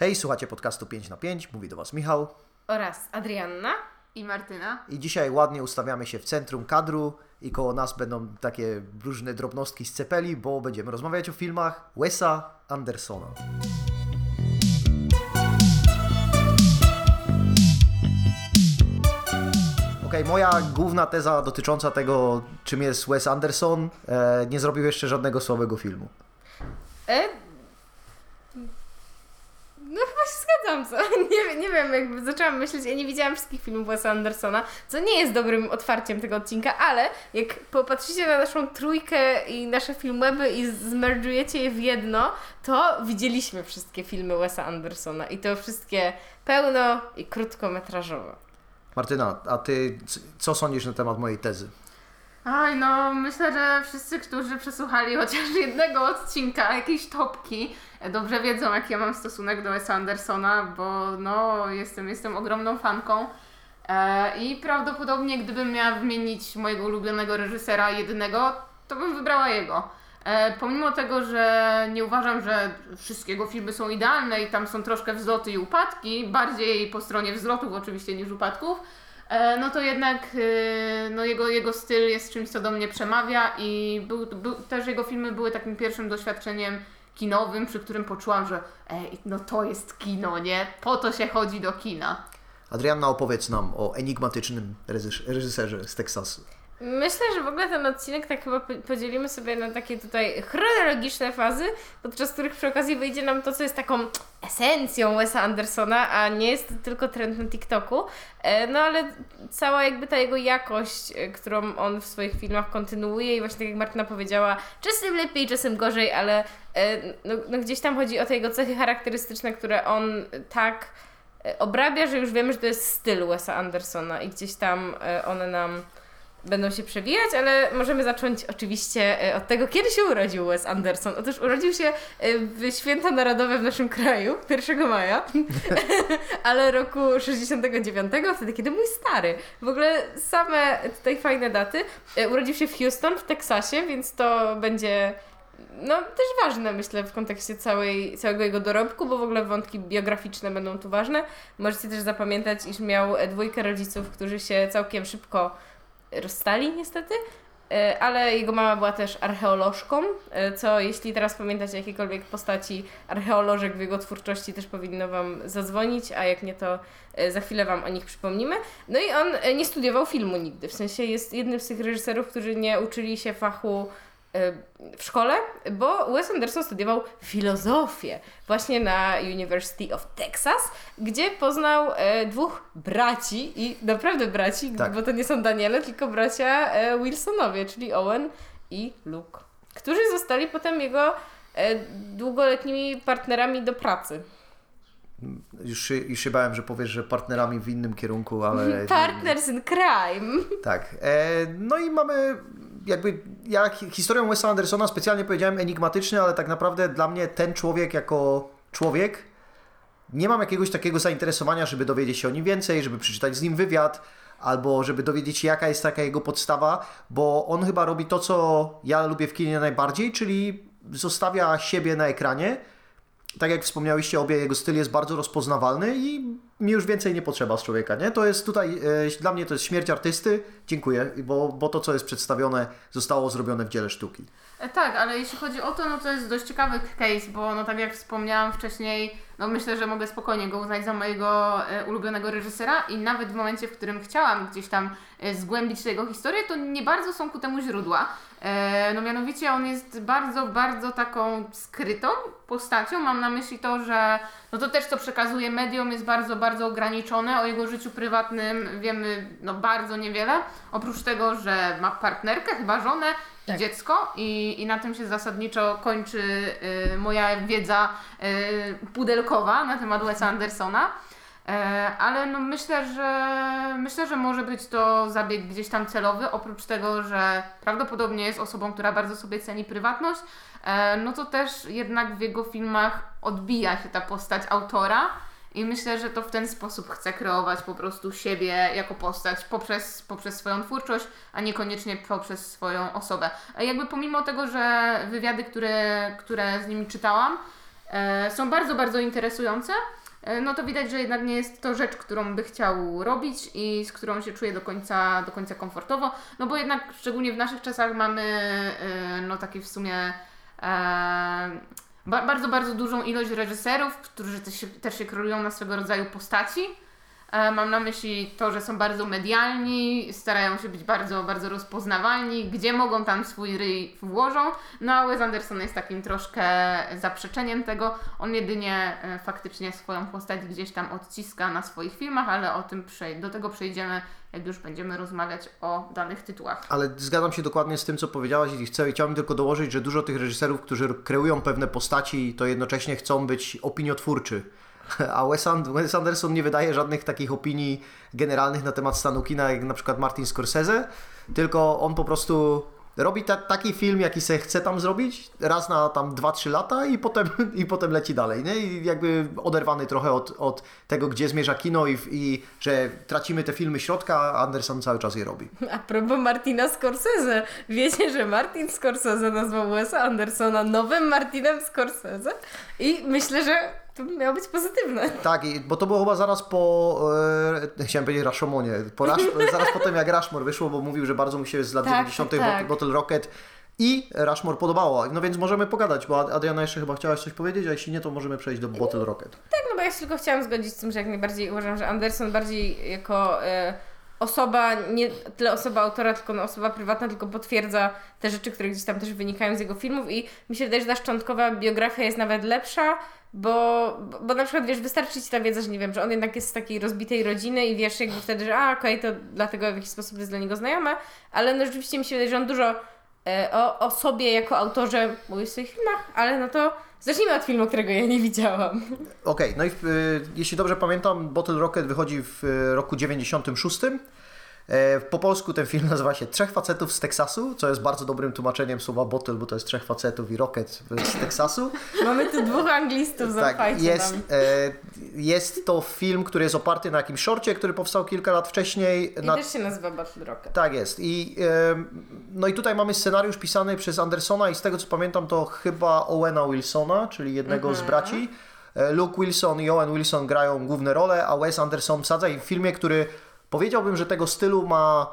Hej, słuchacie podcastu 5 na 5, mówi do Was Michał. oraz Adrianna. I Martyna. I dzisiaj ładnie ustawiamy się w centrum kadru i koło nas będą takie różne drobnostki z cepeli, bo będziemy rozmawiać o filmach Wesa Andersona. Okej, moja główna teza dotycząca tego, czym jest Wes Anderson, e, nie zrobił jeszcze żadnego słabego filmu. E... No co? Nie, nie wiem, jakby zaczęłam myśleć, ja nie widziałam wszystkich filmów Wesa Andersona, co nie jest dobrym otwarciem tego odcinka, ale jak popatrzycie na naszą trójkę i nasze filmweby i zmerdżujecie je w jedno, to widzieliśmy wszystkie filmy Wesa Andersona i to wszystkie pełno i krótkometrażowe. Martyna, a ty co sądzisz na temat mojej tezy? Oj, no myślę, że wszyscy, którzy przesłuchali chociaż jednego odcinka, jakiejś topki, dobrze wiedzą, jaki ja mam stosunek do Wesa Andersona, bo no jestem, jestem ogromną fanką. E, I prawdopodobnie gdybym miała wymienić mojego ulubionego reżysera jedynego, to bym wybrała jego. E, pomimo tego, że nie uważam, że wszystkie jego filmy są idealne i tam są troszkę wzloty i upadki, bardziej po stronie wzlotów oczywiście niż upadków, e, no to jednak no jego, jego styl jest czymś, co do mnie przemawia i był, był, też jego filmy były takim pierwszym doświadczeniem kinowym, przy którym poczułam, że ej, no to jest kino, nie? Po to się chodzi do kina. Adrianna, opowiedz nam o enigmatycznym reżys- reżyserze z Teksasu. Myślę, że w ogóle ten odcinek tak chyba po- podzielimy sobie na takie tutaj chronologiczne fazy, podczas których przy okazji wyjdzie nam to, co jest taką esencją Wesa Andersona, a nie jest to tylko trend na TikToku. E, No ale cała jakby ta jego jakość, e, którą on w swoich filmach kontynuuje i właśnie tak jak Martyna powiedziała, czasem lepiej, czasem gorzej, ale e, no, no gdzieś tam chodzi o te jego cechy charakterystyczne, które on tak obrabia, że już wiemy, że to jest styl Wesa Andersona i gdzieś tam one nam będą się przewijać, ale możemy zacząć oczywiście e, od tego, kiedy się urodził Wes Anderson. Otóż urodził się e, w święta narodowe w naszym kraju, 1 maja, ale roku 69, wtedy kiedy mój stary. W ogóle same tutaj fajne daty. E, Urodził się w Houston w Teksasie, więc to będzie no też ważne myślę w kontekście całej, całego jego dorobku, bo w ogóle wątki biograficzne będą tu ważne. Możecie też zapamiętać, iż miał dwójkę rodziców, którzy się całkiem szybko rozstali niestety, E, ale jego mama była też archeolożką, e, co jeśli teraz pamiętacie jakiekolwiek postaci archeolożek w jego twórczości też powinno Wam zadzwonić, a jak nie to e, za chwilę Wam o nich przypomnimy. No i on nie studiował filmu nigdy, w sensie jest jednym z tych reżyserów, którzy nie uczyli się fachu w szkole, bo Wes Anderson studiował filozofię właśnie na University of Texas, gdzie poznał e, dwóch braci i naprawdę braci, Tak. bo to nie są Daniele, tylko bracia e, Wilsonowie, czyli Owen i Luke, którzy zostali potem jego e, długoletnimi partnerami do pracy. Już się, już się bałem, że powiesz, że partnerami w innym kierunku, ale... Partners in crime. Tak. E, no i mamy jakby, ja hi- historią Wesa Andersona specjalnie powiedziałem enigmatyczny, ale tak naprawdę dla mnie ten człowiek jako człowiek nie mam jakiegoś takiego zainteresowania, żeby dowiedzieć się o nim więcej, żeby przeczytać z nim wywiad, albo żeby dowiedzieć się jaka jest taka jego podstawa, bo on chyba robi to, co ja lubię w kinie najbardziej, czyli zostawia siebie na ekranie. Tak jak wspomniałyście, obie jego styl jest bardzo rozpoznawalny i mi już więcej nie potrzeba z człowieka, nie? To jest tutaj, e, dla mnie to jest śmierć artysty, dziękuję, bo, bo to, co jest przedstawione, zostało zrobione w dziele sztuki. E, Tak, ale jeśli chodzi o to, no to jest dość ciekawy case, bo no tak jak wspomniałam wcześniej, no myślę, że mogę spokojnie go uznać za mojego e, ulubionego reżysera i nawet w momencie, w którym chciałam gdzieś tam e, zgłębić jego historię, to nie bardzo są ku temu źródła. No mianowicie on jest bardzo, bardzo taką skrytą postacią. Mam na myśli to, że no to też co przekazuje mediom jest bardzo, bardzo ograniczone. O jego życiu prywatnym wiemy no bardzo niewiele. Oprócz tego, że ma partnerkę, chyba żonę, Tak. dziecko i, i na tym się zasadniczo kończy y, moja wiedza y, pudelkowa na temat Wesa Andersona. E, ale no myślę, że myślę, że może być to zabieg gdzieś tam celowy, oprócz tego, że prawdopodobnie jest osobą, która bardzo sobie ceni prywatność, e, no to też jednak w jego filmach odbija się ta postać autora. I myślę, że to w ten sposób chce kreować po prostu siebie jako postać poprzez, poprzez swoją twórczość, a niekoniecznie poprzez swoją osobę. A jakby pomimo tego, że wywiady, które, które z nimi czytałam, e, są bardzo, bardzo interesujące, e, no to widać, że jednak nie jest to rzecz, którą by chciał robić i z którą się czuje do końca, do końca komfortowo, no bo jednak szczególnie w naszych czasach mamy e, no taki w sumie e, ba- bardzo, bardzo dużą ilość reżyserów, którzy też się, też się kreują na swego rodzaju postaci. E, Mam na myśli to, że są bardzo medialni, starają się być bardzo, bardzo rozpoznawalni, gdzie mogą tam swój ryj włożą. No a Wes Anderson jest takim troszkę zaprzeczeniem tego. On jedynie e, faktycznie swoją postać gdzieś tam odciska na swoich filmach, ale o tym do tego przejdziemy, jak już będziemy rozmawiać o danych tytułach. Ale zgadzam się dokładnie z tym, co powiedziałaś i chcę, chciałbym tylko dołożyć, że dużo tych reżyserów, którzy kreują pewne postaci, to jednocześnie chcą być opiniotwórczy. A Wes, And- Wes Anderson nie wydaje żadnych takich opinii generalnych na temat stanu kina, jak na przykład Martin Scorsese, tylko on po prostu robi ta, taki film, jaki sobie chce tam zrobić, raz na tam 2-3 lata i potem, i potem leci dalej, nie? I jakby oderwany trochę od, od tego, gdzie zmierza kino i, i że tracimy te filmy środka, a Anderson cały czas je robi. A propos Martina Scorsese. Wiecie, że Martin Scorsese nazwał Wesa Andersona nowym Martinem Scorsese? I myślę, że to miało być pozytywne. Tak, bo to było chyba zaraz po, e, chciałem powiedzieć Rashomonie, po zaraz po tym jak Rushmore wyszło, bo mówił, że bardzo mu się z lat Tak, 90. tak, tak. Bottle Rocket i Rushmore podobało. No więc możemy pogadać, bo Adriana jeszcze chyba chciałaś coś powiedzieć, a jeśli nie, to możemy przejść do Bottle Rocket. Tak, no bo ja się tylko chciałam zgodzić z tym, że jak najbardziej uważam, że Anderson bardziej jako e, osoba, nie tyle osoba autora, tylko no, osoba prywatna, tylko potwierdza te rzeczy, które gdzieś tam też wynikają z jego filmów i mi się wydaje, że ta szczątkowa biografia jest nawet lepsza, bo, bo, na przykład, wiesz, wystarczy Ci ta wiedza, że nie wiem, że on jednak jest z takiej rozbitej rodziny i wiesz jakby wtedy, że a, okej, to dlatego w jakiś sposób jest dla niego znajome, ale no rzeczywiście mi się wydaje, że on dużo e, o, o sobie jako autorze mówi w swoich filmach, ale no to zacznijmy od filmu, którego ja nie widziałam. Okej, no i w, y, jeśli dobrze pamiętam, Bottle Rocket wychodzi w y, roku 96. E, Po polsku ten film nazywa się Trzech facetów z Teksasu, co jest bardzo dobrym tłumaczeniem słowa bottle, bo to jest trzech facetów i rocket z Teksasu. Mamy tu dwóch anglistów, Tak, jest, e, jest to film, który jest oparty na jakimś szorcie, który powstał kilka lat wcześniej. I Na, też się nazywa Battle Rocket. tak jest. I, no i tutaj mamy scenariusz pisany przez Andersona i z tego co pamiętam to chyba Owena Wilsona, czyli jednego z braci. E, Luke Wilson i Owen Wilson grają główne role, a Wes Anderson wsadza i w filmie, który powiedziałbym, że tego stylu ma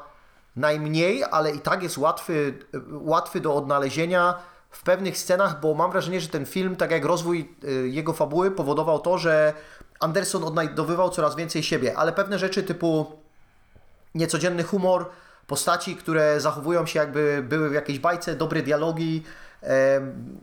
najmniej, ale i tak jest łatwy, łatwy do odnalezienia w pewnych scenach, bo mam wrażenie, że ten film, tak jak rozwój y, jego fabuły, powodował to, że Anderson odnajdowywał coraz więcej siebie, ale pewne rzeczy typu niecodzienny humor, postaci, które zachowują się jakby były w jakiejś bajce, dobre dialogi,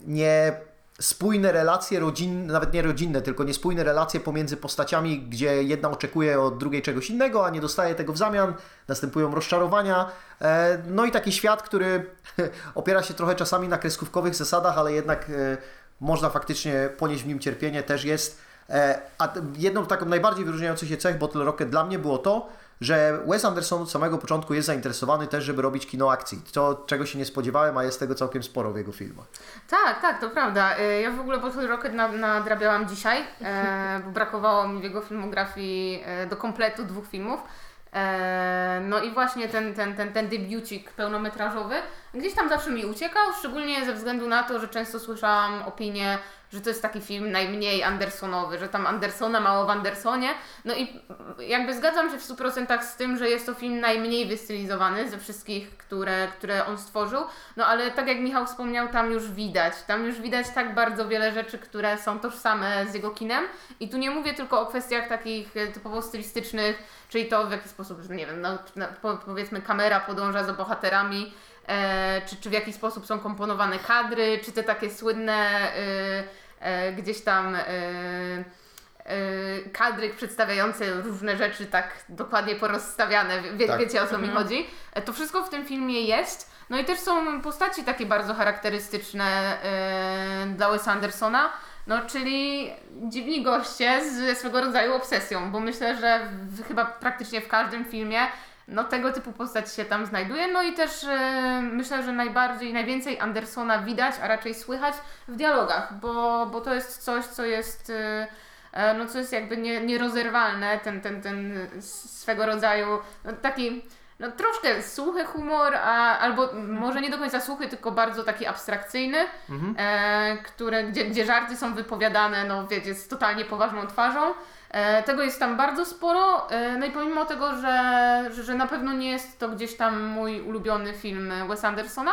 nie spójne relacje rodzinne, nawet nie rodzinne, tylko niespójne relacje pomiędzy postaciami, gdzie jedna oczekuje od drugiej czegoś innego, a nie dostaje tego w zamian, następują rozczarowania. E, No i taki świat, który opiera się trochę czasami na kreskówkowych zasadach, ale jednak e, można faktycznie ponieść w nim cierpienie, też jest. E, A jedną taką najbardziej wyróżniającą się cech Bottle Rocket dla mnie było to, że Wes Anderson od samego początku jest zainteresowany też, żeby robić kino akcji. To, czego się nie spodziewałem, a jest tego całkiem sporo w jego filmach. Tak, tak, to prawda. Y, Ja w ogóle Bottle Rocket na- nadrabiałam dzisiaj, e, bo brakowało mi w jego filmografii e, do kompletu dwóch filmów. E, No i właśnie ten, ten, ten, ten debiucik pełnometrażowy gdzieś tam zawsze mi uciekał, szczególnie ze względu na to, że często słyszałam opinię, że to jest taki film najmniej Andersonowy, że tam Andersona mało w Andersonie. No i jakby zgadzam się w 100% z tym, że jest to film najmniej wystylizowany ze wszystkich, które, które on stworzył. No ale tak jak Michał wspomniał, tam już widać. Tam już widać tak bardzo wiele rzeczy, które są tożsame z jego kinem. I tu nie mówię tylko o kwestiach takich e, typowo stylistycznych, czyli to w jaki sposób, że nie wiem, no, na, po, powiedzmy kamera podąża za bohaterami, czy, czy w jaki sposób są komponowane kadry, czy te takie słynne e, e, gdzieś tam. E, e, kadry przedstawiające różne rzeczy tak dokładnie porozstawiane, wie, Tak. wiecie o co mi chodzi. E, To wszystko w tym filmie jest. No i też są postaci takie bardzo charakterystyczne e, dla Wesa Andersona. No, czyli dziwni goście ze swego rodzaju obsesją, bo myślę, że w, chyba praktycznie w każdym filmie no, tego typu postać się tam znajduje. No i też e, myślę, że najbardziej, najwięcej Andersona widać, a raczej słychać w dialogach, bo, bo to jest coś, co jest. E, no co jest jakby nie, nierozerwalne, ten, ten, ten swego rodzaju no, taki no, troszkę suchy humor, a, albo może nie do końca suchy, tylko bardzo taki abstrakcyjny, e, które, gdzie, gdzie żarty są wypowiadane, no wiecie, z totalnie poważną twarzą. E, tego jest tam bardzo sporo, e, no i pomimo tego, że, że, że na pewno nie jest to gdzieś tam mój ulubiony film Wes Andersona,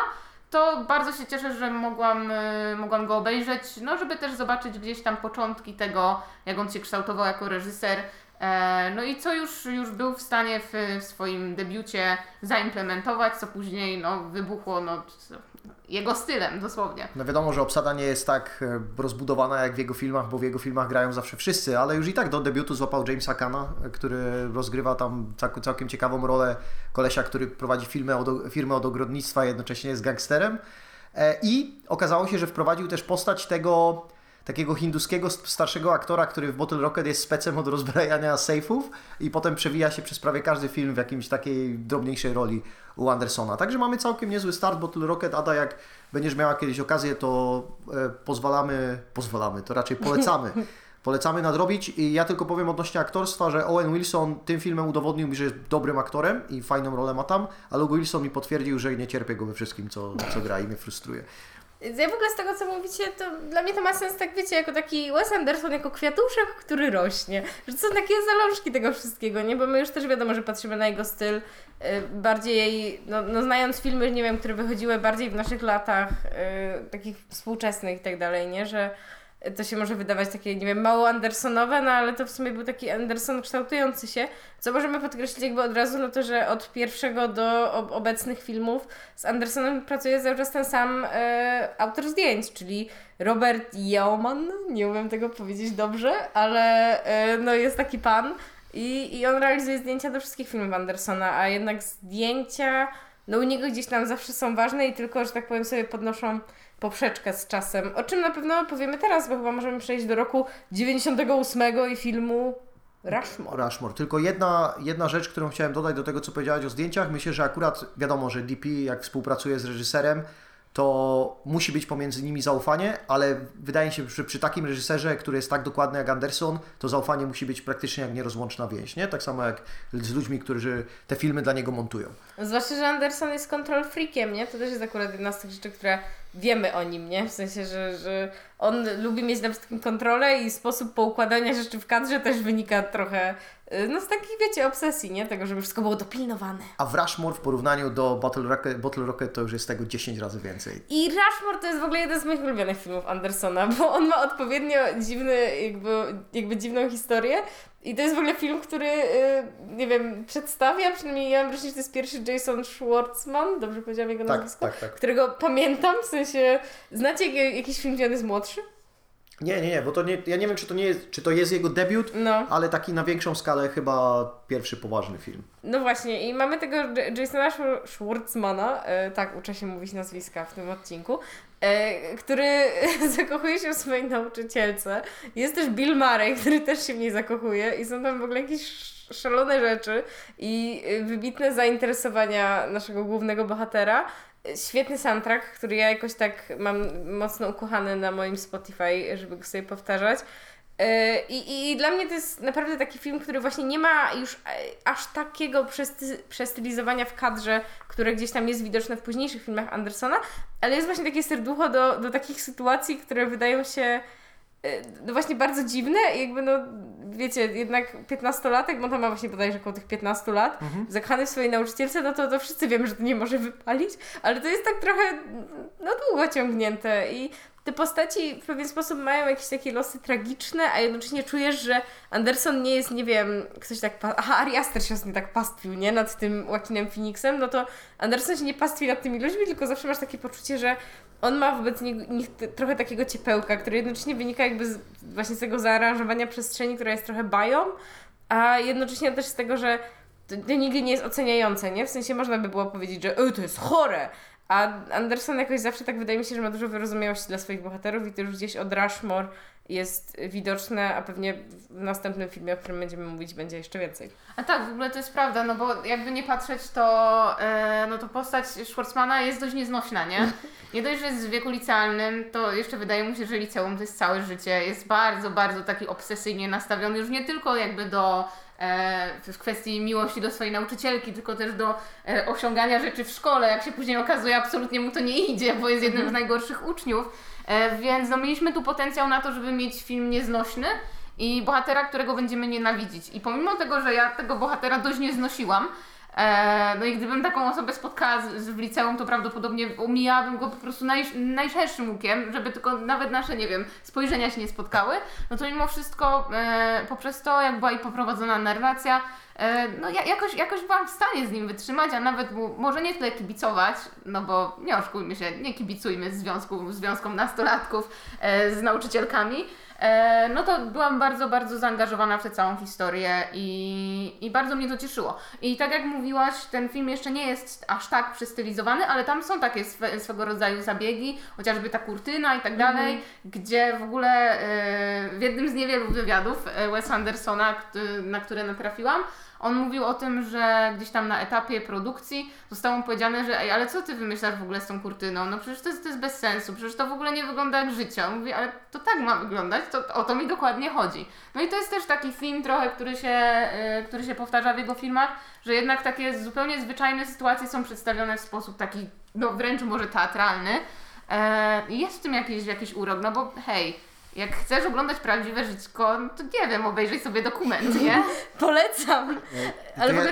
to bardzo się cieszę, że mogłam, e, mogłam go obejrzeć, no żeby też zobaczyć gdzieś tam początki tego, jak on się kształtował jako reżyser, no i co już, już był w stanie w, w swoim debiucie zaimplementować, co później no, wybuchło no, jego stylem dosłownie. No wiadomo, że obsada nie jest tak e, rozbudowana jak w jego filmach, bo w jego filmach grają zawsze wszyscy, ale już i tak do debiutu złapał Jamesa Kana, e, który rozgrywa tam cał- całkiem ciekawą rolę kolesia, który prowadzi firmę od, firmę od ogrodnictwa, jednocześnie jest gangsterem. E, I okazało się, że wprowadził też postać tego takiego hinduskiego st- starszego aktora, który w Bottle Rocket jest specem od rozbrajania sejfów i potem przewija się przez prawie każdy film w jakimś takiej drobniejszej roli u Andersona. Także mamy całkiem niezły start Bottle Rocket. Ada, jak będziesz miała kiedyś okazję, to e, pozwalamy, pozwalamy, to raczej polecamy. Polecamy nadrobić i ja tylko powiem odnośnie aktorstwa, że Owen Wilson tym filmem udowodnił mi, że jest dobrym aktorem i fajną rolę ma tam, ale Wilson mi potwierdził, że nie cierpię go we wszystkim, co, co gra i mnie frustruje. Ja w ogóle z tego, co mówicie, to dla mnie to ma sens, tak wiecie, jako taki Wes Anderson, jako kwiatuszek, który rośnie. Że są takie zalążki tego wszystkiego, nie? Bo my już też wiadomo, że patrzymy na jego styl y, bardziej, no, no znając filmy, nie wiem, które wychodziły bardziej w naszych latach, y, takich współczesnych i tak dalej, nie? Że to się może wydawać takie, nie wiem, mało Andersonowe, no ale to w sumie był taki Anderson kształtujący się. Co możemy podkreślić jakby od razu, no to, że od pierwszego do ob- obecnych filmów z Andersonem pracuje cały czas ten sam e, autor zdjęć, czyli Robert Yeoman, nie umiem tego powiedzieć dobrze, ale e, no jest taki pan i, i on realizuje zdjęcia do wszystkich filmów Andersona, a jednak zdjęcia, no u niego gdzieś tam zawsze są ważne i tylko, że tak powiem sobie podnoszą poprzeczkę z czasem, o czym na pewno powiemy teraz, bo chyba możemy przejść do roku 98 i filmu Rushmore. Rushmore. Tylko jedna, jedna rzecz, którą chciałem dodać do tego, co powiedziałaś o zdjęciach. Myślę, że akurat wiadomo, że DP jak współpracuje z reżyserem, to musi być pomiędzy nimi zaufanie, ale wydaje mi się, że przy takim reżyserze, który jest tak dokładny jak Anderson, to zaufanie musi być praktycznie jak nierozłączna więź, nie? Tak samo jak z ludźmi, którzy te filmy dla niego montują. Zwłaszcza, że Anderson jest control freakiem, nie? To też jest akurat jedna z tych rzeczy, które wiemy o nim, nie? W sensie, że, że on lubi mieć na wszystkim kontrolę i sposób poukładania rzeczy w kadrze też wynika trochę y, no z takiej, wiecie, obsesji, nie? Tego, żeby wszystko było dopilnowane. A w Rushmore w porównaniu do Bottle Rocket, Bottle Rocket to już jest tego 10 razy więcej. I Rushmore to jest w ogóle jeden z moich ulubionych filmów Andersona, bo on ma odpowiednio dziwny, jakby, jakby dziwną historię. I to jest w ogóle film, który, y, nie wiem, przedstawia, przynajmniej ja mam wrażenie, że to jest pierwszy Jason Schwartzman, dobrze powiedziałam jego Tak, nazwisko? tak, tak. Którego pamiętam, w sensie, znacie jak- jakiś film, gdzie on jest młodszy? Nie, nie, nie, bo to nie, ja nie wiem, czy to, nie jest, czy to jest jego debiut, No. ale taki na większą skalę chyba pierwszy poważny film. No właśnie, i mamy tego Jasona Schwar- Schwartzmana, e, tak uczę się mówić nazwiska w tym odcinku, który zakochuje się w swojej nauczycielce. Jest też Bill Murray, który też się w niej zakochuje i są tam w ogóle jakieś sz- szalone rzeczy i e, wybitne zainteresowania naszego głównego bohatera. E, Świetny soundtrack, który ja jakoś tak mam mocno ukochany na moim Spotify, żeby go sobie powtarzać. E, I, I dla mnie to jest naprawdę taki film, który właśnie nie ma już e, aż takiego przesty- przestylizowania w kadrze, które gdzieś tam jest widoczne w późniejszych filmach Andersona, ale jest właśnie takie serducho do, do takich sytuacji, które wydają się e, no właśnie bardzo dziwne. I jakby no, wiecie, jednak 15-latek, bo to ma właśnie bodajże około tych 15 lat, zakochany w swojej nauczycielce, no to, to wszyscy wiemy, że to nie może wypalić, ale to jest tak trochę no długo ciągnięte. I te postaci w pewien sposób mają jakieś takie losy tragiczne, a jednocześnie czujesz, że Anderson nie jest, nie wiem, ktoś tak, aha, Ari Aster się ostatnio tak pastwił, nie, nad tym Joaquinem Phoenixem, no to Anderson się nie pastwi nad tymi ludźmi, tylko zawsze masz takie poczucie, że on ma wobec nich, trochę takiego ciepełka, które jednocześnie wynika jakby z, właśnie z tego zaaranżowania przestrzeni, która jest trochę bają, a jednocześnie też z tego, że to, nigdy nie jest oceniające, nie? W sensie można by było powiedzieć, że to jest chore, a Anderson jakoś zawsze tak wydaje mi się, że ma dużo wyrozumiałości dla swoich bohaterów i to już gdzieś od Rushmore jest widoczne, a pewnie w następnym filmie, o którym będziemy mówić, będzie jeszcze więcej. A tak, w ogóle to jest prawda, no bo jakby nie patrzeć, to, e, no to postać Schwarzmana jest dość nieznośna, nie? Nie dość, że jest w wieku licealnym, to jeszcze wydaje mu się, że liceum to jest całe życie. Jest bardzo, bardzo taki obsesyjnie nastawiony już nie tylko jakby do w kwestii miłości do swojej nauczycielki, tylko też do e, osiągania rzeczy w szkole. Jak się później okazuje, absolutnie mu to nie idzie, bo jest jednym z najgorszych uczniów. E, więc no, mieliśmy tu potencjał na to, żeby mieć film nieznośny i bohatera, którego będziemy nienawidzić. I pomimo tego, że ja tego bohatera dość nie znosiłam, e, no i gdybym taką osobę spotkała z, z, w liceum, to prawdopodobnie omijałabym go po prostu naj, najszerszym łukiem, żeby tylko nawet nasze, nie wiem, spojrzenia się nie spotkały. No to mimo wszystko e, poprzez to, jak była i poprowadzona narracja, e, no ja, jakoś, jakoś byłam w stanie z nim wytrzymać, a nawet mu, może nie tyle kibicować, no bo nie oszukujmy się, nie kibicujmy związku, związkom nastolatków e, z nauczycielkami, E, no to byłam bardzo, bardzo zaangażowana w tę całą historię i, i bardzo mnie to cieszyło. I tak jak mówiłaś, ten film jeszcze nie jest aż tak przystylizowany, ale tam są takie swe, swego rodzaju zabiegi, chociażby ta kurtyna i tak dalej, mm. gdzie w ogóle e, w jednym z niewielu wywiadów e, Wes Andersona, na które natrafiłam, on mówił o tym, że gdzieś tam na etapie produkcji zostało mu powiedziane, że ej, ale co ty wymyślasz w ogóle z tą kurtyną? No przecież to jest, to jest bez sensu, przecież to w ogóle nie wygląda jak życie. On mówi, ale to tak ma wyglądać, to, o to mi dokładnie chodzi. No i to jest też taki film trochę, który się, yy, który się powtarza w jego filmach, że jednak takie zupełnie zwyczajne sytuacje są przedstawione w sposób taki, no wręcz może teatralny. Yy, jest w tym jakiś, jakiś urok, no bo hej, jak chcesz oglądać prawdziwe żyćko, no to nie wiem, obejrzyj sobie dokument, nie? Polecam. Ale ja,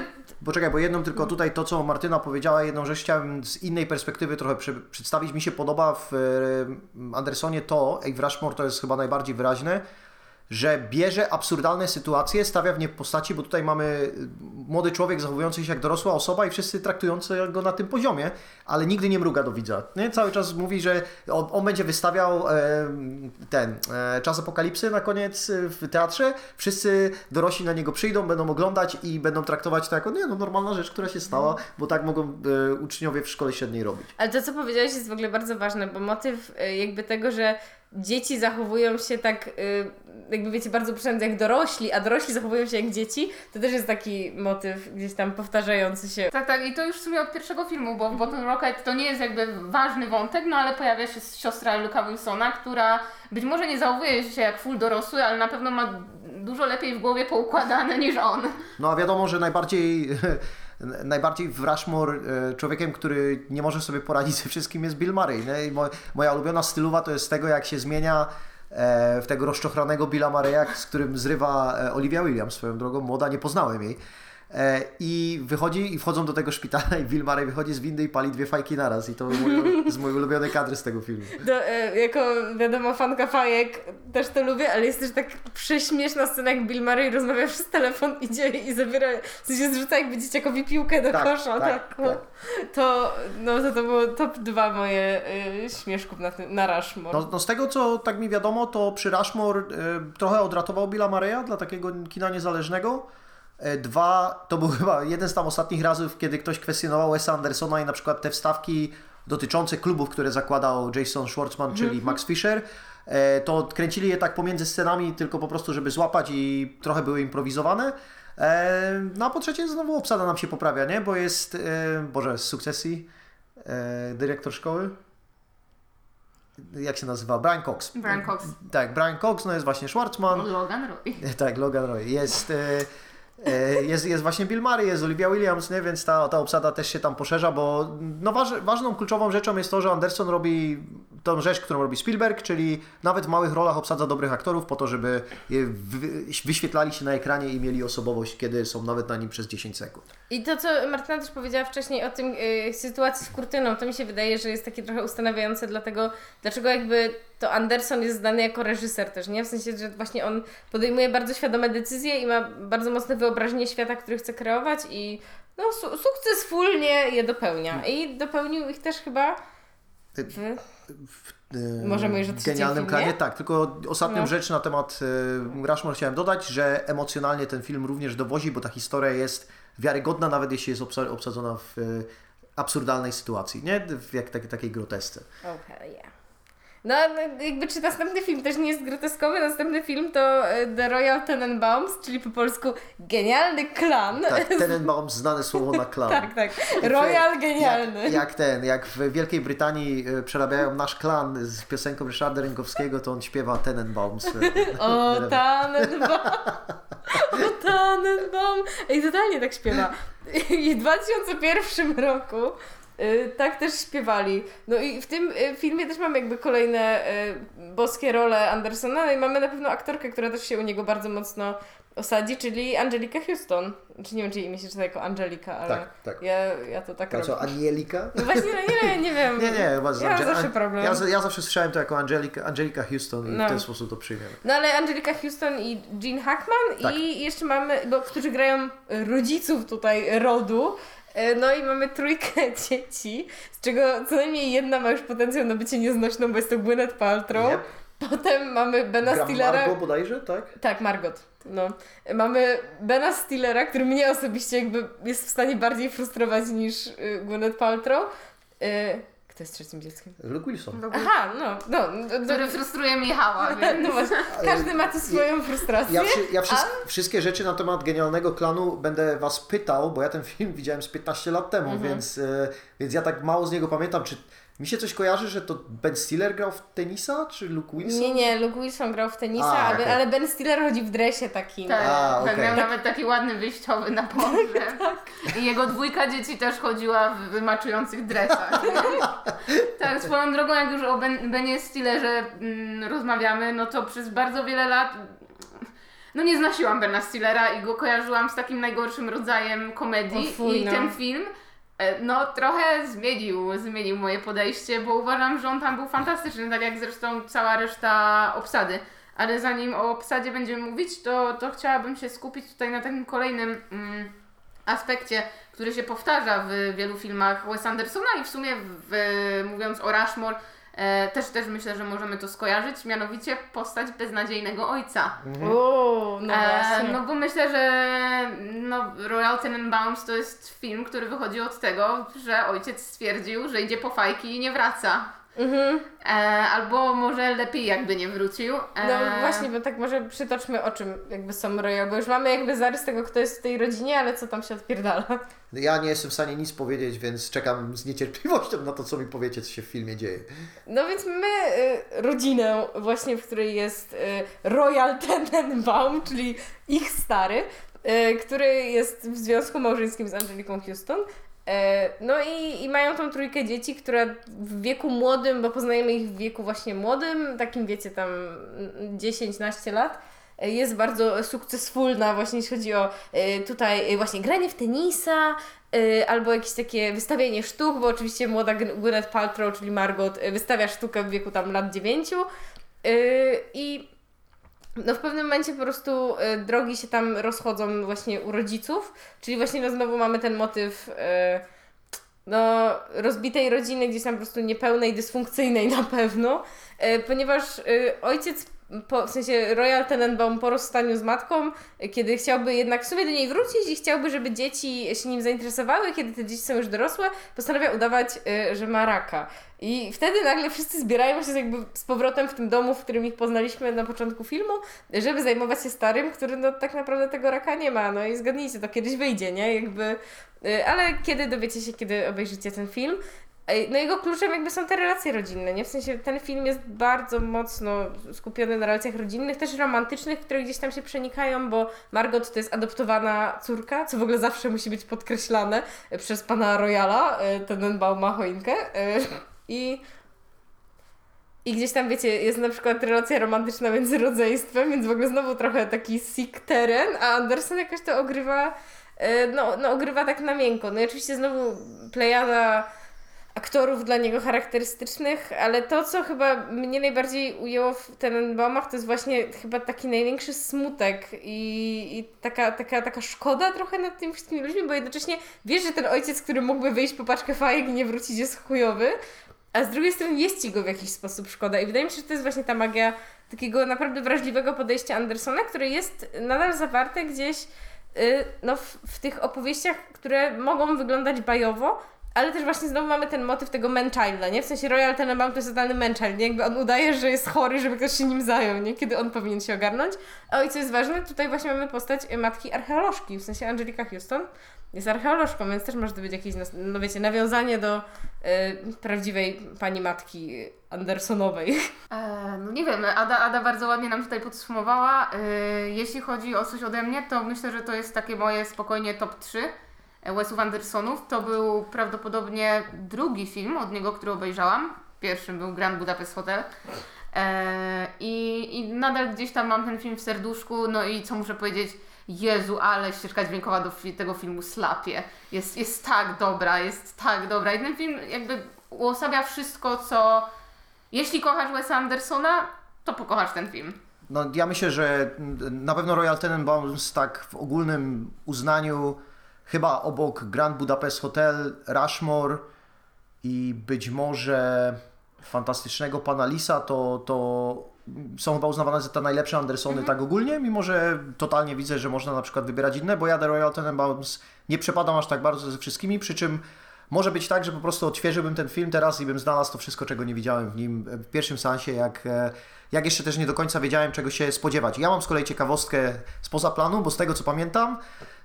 Poczekaj, bo jedną tylko tutaj to, co Martyna powiedziała, jedną rzecz chciałem z innej perspektywy trochę przy, przedstawić. Mi się podoba w e, Andersonie to, i w Rushmore to jest chyba najbardziej wyraźne, że bierze absurdalne sytuacje, stawia w nie postaci, bo tutaj mamy y, młody człowiek zachowujący się jak dorosła osoba i wszyscy traktujący go na tym poziomie, ale nigdy nie mruga do widza. Nie? Cały czas mówi, że on, on będzie wystawiał e, ten e, czas apokalipsy na koniec e, w teatrze, wszyscy dorośli na niego przyjdą, będą oglądać i będą traktować to jako nie, no, normalna rzecz, która się stała, bo tak mogą e, uczniowie w szkole średniej robić. Ale to, co powiedziałeś jest w ogóle bardzo ważne, bo motyw e, jakby tego, że dzieci zachowują się tak, y, jakby wiecie, bardzo przynajmniej jak dorośli, a dorośli zachowują się jak dzieci, to też jest taki motyw gdzieś tam powtarzający się. Tak, tak, i to już w sumie od pierwszego filmu, bo w Bottom Rocket to nie jest jakby ważny wątek, no ale pojawia się siostra Luka Wilsona, która być może nie zachowuje się jak full dorosły, ale na pewno ma dużo lepiej w głowie poukładane niż on. No a wiadomo, że najbardziej najbardziej w Rushmore e, człowiekiem, który nie może sobie poradzić ze wszystkim jest Bill Murray. Moja ulubiona stylowa to jest tego, jak się zmienia e, w tego rozczochranego Billa Murraya, z którym zrywa e, Olivia Williams swoją drogą. Młoda, nie poznałem jej. E, I wychodzi i wchodzą do tego szpitala i Bill Murray wychodzi z windy i pali dwie fajki naraz i to mój ulubiony kadr z tego filmu. Do, e, jako wiadomo fanka fajek też to lubię, ale jest też tak prześmieszna scena jak Bill Murray rozmawia przez telefon, idzie i zabiera, w sensie zrzuca jakby dzieciakowi piłkę do tak, kosza. Tak, tak, tak. To, no, to, to było top dwa moje y, śmieszków na, tym, na Rushmore. No, no, z tego co tak mi wiadomo, to przy Rushmore y, trochę odratował Billa Murraya dla takiego kina niezależnego. E, dwa, to był chyba jeden z tam ostatnich razów, kiedy ktoś kwestionował Wesa Andersona i na przykład te wstawki dotyczące klubów, które zakładał Jason Schwartzman, czyli mm -hmm. Max Fisher, e, to kręcili je tak pomiędzy scenami, tylko po prostu, żeby złapać i trochę były improwizowane. E, no a po trzecie znowu obsada nam się poprawia, nie? Bo jest, Boże, z sukcesji dyrektor szkoły. Jak się nazywa? Brian Cox. Brian Cox. Tak, Brian Cox, no jest właśnie Schwartzman. Logan Roy. Tak, Logan Roy. Jest jest, jest właśnie Bill Murray, jest Olivia Williams, nie? więc ta, ta obsada też się tam poszerza, bo no waż, ważną, kluczową rzeczą jest to, że Anderson robi tą rzecz, którą robi Spielberg, czyli nawet w małych rolach obsadza dobrych aktorów po to, żeby wyświetlali się na ekranie i mieli osobowość, kiedy są nawet na nim przez 10 sekund. I to, co Martyna też powiedziała wcześniej o tym yy, sytuacji z kurtyną, to mi się wydaje, że jest takie trochę ustanawiające dlatego, dlaczego jakby to Anderson jest znany jako reżyser też, nie? W sensie, że właśnie on podejmuje bardzo świadome decyzje i ma bardzo mocne wyobrażenie świata, który chce kreować i no, su sukcesfulnie je dopełnia. I dopełnił ich też chyba w... w Możemy już genialnym klanie, tak. Tylko ostatnią no. rzecz na temat y, Rushmore chciałem dodać, że emocjonalnie ten film również dowozi, bo ta historia jest wiarygodna, nawet jeśli jest obsadzona w y, absurdalnej sytuacji, nie? W jak, tak, takiej grotesce. Okay, yeah. No, no, jakby czy następny film też nie jest groteskowy, następny film to e, The Royal Tenenbaums, czyli po polsku Genialny Klan. Tak, Tenenbaum znane słowo na klan. tak, tak. Royal Genialny. Jak, jak ten, jak w Wielkiej Brytanii e, przerabiają nasz klan z piosenką Ryszarda Rynkowskiego, to on śpiewa Tenenbaums. O Tannenbaum, o Tannenbaum. Ej, totalnie tak śpiewa. I w 2001 roku tak też śpiewali. No i w tym y, filmie też mamy jakby kolejne y, boskie role Andersona, no i mamy na pewno aktorkę, która też się u niego bardzo mocno osadzi, czyli Angelika Houston. Czy nie wiem, czy imię się czyta jako Angelika, ale Tak, tak. Ja, ja to tak co, Anielika? No właśnie, no nie, nie wiem. Nie, nie, chyba Ja zawsze An- problem. Ja, ja zawsze słyszałem to jako Angelika, Angelika Houston i No. w ten sposób to przyjmiemy. No ale Angelika Houston i Gene Hackman Tak. i jeszcze mamy, bo, którzy grają rodziców tutaj rodu. E, No i mamy trójkę dzieci, z czego co najmniej jedna ma już potencjał na bycie nieznośną, bo jest to Gwyneth Paltrow. Yep. Potem mamy Bena Gra Stillera. Margot bodajże, tak? Tak, Margot. No. Mamy Bena Stillera, który mnie osobiście jakby jest w stanie bardziej frustrować niż y, Gwyneth Paltrow. Kto jest trzecim dzieckiem? Luke Wilson. Aha, no, no. do- do- Który frustruje Michała, więc... no każdy ma tu swoją frustrację. Ja, wszy, ja a- wszystkie rzeczy na temat genialnego klanu będę Was pytał, bo ja ten film widziałem z 15 lat temu, Mhm. więc, e, więc ja tak mało z niego pamiętam. Czy mi się coś kojarzy, że to Ben Stiller grał w tenisa, czy Luke Wilson? Nie, nie, Luke Wilson grał w tenisa, A, ale, okej. ale Ben Stiller chodzi w dresie takim. Tak, A, tak okej. miał nawet taki ładny wyjściowy na pogrzeb. I jego dwójka dzieci też chodziła w wymaczujących dresach. tak, swoją drogą, jak już o ben, Benie Stillerze mm, rozmawiamy, no to przez bardzo wiele lat no nie znosiłam Bena Stillera i go kojarzyłam z takim najgorszym rodzajem komedii O fuj, i no. ten film no trochę zmienił, zmienił moje podejście, bo uważam, że on tam był fantastyczny, tak jak zresztą cała reszta obsady. Ale zanim o obsadzie będziemy mówić, to, to chciałabym się skupić tutaj na takim kolejnym mm, aspekcie, który się powtarza w wielu filmach Wes Andersona i w sumie w, mówiąc o Rushmore e, też, też myślę, że możemy to skojarzyć, mianowicie postać beznadziejnego ojca. O, no E, właśnie. no bo myślę, że no, Royal Tenenbaums to jest film, który wychodzi od tego, że ojciec stwierdził, że idzie po fajki i nie wraca. Mhm. E, albo może lepiej jakby nie wrócił. E, No właśnie, bo tak może przytoczmy o czym jakby są Royal, bo już mamy jakby zarys tego, kto jest w tej rodzinie, ale co tam się odpierdala. Ja nie jestem w stanie nic powiedzieć, więc czekam z niecierpliwością na to, co mi powiecie, co się w filmie dzieje. No więc mamy y, rodzinę właśnie, w której jest y, Royal Tenenbaum, czyli ich stary, y, który jest w związku małżeńskim z Angeliką Houston. E, No i, i mają tą trójkę dzieci, która w wieku młodym, bo poznajemy ich w wieku właśnie młodym, takim wiecie tam mm, 10-12 lat, e, jest bardzo sukcesfulna właśnie jeśli chodzi o e, tutaj właśnie granie w tenisa, albo jakieś takie wystawianie sztuk, bo oczywiście młoda Gw- Gwyneth Paltrow, czyli Margot, wystawia sztukę w wieku tam lat 9 i no w pewnym momencie po prostu e, drogi się tam rozchodzą właśnie u rodziców, czyli właśnie no znowu mamy ten motyw e, no rozbitej rodziny, gdzieś tam po prostu niepełnej, dysfunkcyjnej na pewno, e, ponieważ ojciec po, w sensie Royal Tenenbaum po rozstaniu z matką, kiedy chciałby jednak w sumie do niej wrócić i chciałby, żeby dzieci się nim zainteresowały, kiedy te dzieci są już dorosłe, postanawia udawać, e, że ma raka. I wtedy nagle wszyscy zbierają się jakby z powrotem w tym domu, w którym ich poznaliśmy na początku filmu, żeby zajmować się starym, który no tak naprawdę tego raka nie ma. No i zgadnijcie, to kiedyś wyjdzie, nie? Jakby, y, ale kiedy dowiecie się, kiedy obejrzycie ten film? No jego kluczem jakby są te relacje rodzinne, nie? W sensie ten film jest bardzo mocno skupiony na relacjach rodzinnych, też romantycznych, które gdzieś tam się przenikają, bo Margot to jest adoptowana córka, co w ogóle zawsze musi być podkreślane przez pana Royala, y, Tenenbaum ma choinkę. y, I i gdzieś tam, wiecie, jest na przykład relacja romantyczna między rodzeństwem, więc w ogóle znowu trochę taki sick teren, a Anderson jakoś to ogrywa, e, no, no ogrywa tak na miękko. No i oczywiście znowu plejada aktorów dla niego charakterystycznych, ale to, co chyba mnie najbardziej ujęło w Tenenbaumach, to jest właśnie chyba taki największy smutek i, i taka, taka, taka szkoda trochę nad tymi wszystkimi ludźmi, bo jednocześnie wiesz, że ten ojciec, który mógłby wyjść po paczkę fajek i nie wrócić jest chujowy, a z drugiej strony jest ci go w jakiś sposób szkoda. I wydaje mi się, że to jest właśnie ta magia takiego naprawdę wrażliwego podejścia Andersona, które jest nadal zawarte gdzieś y, no, w, w tych opowieściach, które mogą wyglądać bajowo, ale też właśnie znowu mamy ten motyw tego man-childa, nie? W sensie Royal Tenenbaum to jest totalny man-child, nie? Jakby on udaje, że jest chory, żeby ktoś się nim zajął, nie? Kiedy on powinien się ogarnąć. A i co jest ważne, tutaj właśnie mamy postać y, matki archeolożki, w sensie Angelika Houston jest archeolożką, więc też może to być jakieś, no wiecie, nawiązanie do y, prawdziwej pani matki Andersonowej. E, no nie wiem, Ada, Ada bardzo ładnie nam tutaj podsumowała. E, jeśli chodzi o coś ode mnie, to myślę, że to jest takie moje spokojnie top 3 Wesów Andersonów. To był prawdopodobnie drugi film od niego, który obejrzałam. Pierwszym był Grand Budapest Hotel. E, i, I nadal gdzieś tam mam ten film w serduszku, no i co muszę powiedzieć, Jezu, ale ścieżka dźwiękowa do tego filmu slapie. Jest, jest tak dobra, jest tak dobra. I ten film jakby uosabia wszystko, co... Jeśli kochasz Wesa Andersona, to pokochasz ten film. No, ja myślę, że na pewno Royal Tenenbaums tak w ogólnym uznaniu chyba obok Grand Budapest Hotel, Rushmore i być może fantastycznego pana Lisa, to, to są chyba uznawane za te najlepsze Andersony tak ogólnie, mimo że totalnie widzę, że można na przykład wybierać inne, bo ja The Royal Tenenbaums nie przepadam aż tak bardzo ze wszystkimi, przy czym może być tak, że po prostu odświeżyłbym ten film teraz i bym znalazł to wszystko, czego nie widziałem w nim w pierwszym sensie, jak, e, jak jeszcze też nie do końca wiedziałem, czego się spodziewać. Ja mam z kolei ciekawostkę spoza planu, bo z tego co pamiętam,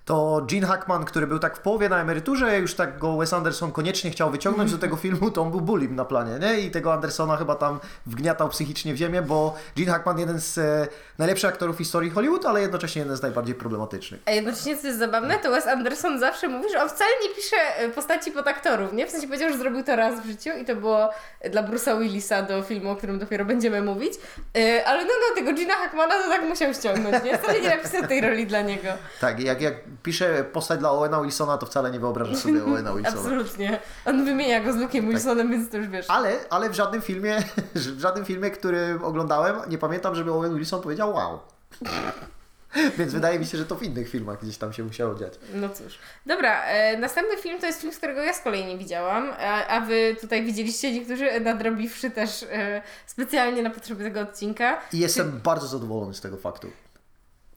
to Gene Hackman, który był tak w połowie na emeryturze, już tak go Wes Anderson koniecznie chciał wyciągnąć do tego filmu, to on był bulim na planie, nie? I tego Andersona chyba tam wgniatał psychicznie w ziemię, bo Gene Hackman jeden z e, najlepszych aktorów historii Hollywood, ale jednocześnie jeden z najbardziej problematycznych. A jednocześnie, co jest zabawne, to Wes Anderson zawsze mówi, że on wcale nie pisze e, postaci pod aktorów, nie? W sensie powiedział, że zrobił to raz w życiu i to było dla Bruce'a Willisa do filmu, o którym dopiero będziemy mówić. E, Ale no, no, tego Gina Hackmana to tak musiał ściągnąć, nie? Wcale nie napisał tej roli dla niego. Tak, jak, jak piszę postać dla Owena Wilsona, to wcale nie wyobrażam sobie Owena Wilsona. Absolutnie. On wymienia go z Luke'em Wilsonem, więc to już wiesz. Ale, ale w żadnym filmie, w żadnym filmie, który oglądałem, nie pamiętam, żeby Owen Wilson powiedział wow. Więc wydaje mi się, że to w innych filmach gdzieś tam się musiało dziać. No cóż. Dobra, e, następny film to jest film, którego ja z kolei nie widziałam, a, a wy tutaj widzieliście niektórzy nadrobiwszy też e, specjalnie na potrzeby tego odcinka. I jestem bardzo zadowolony z tego faktu.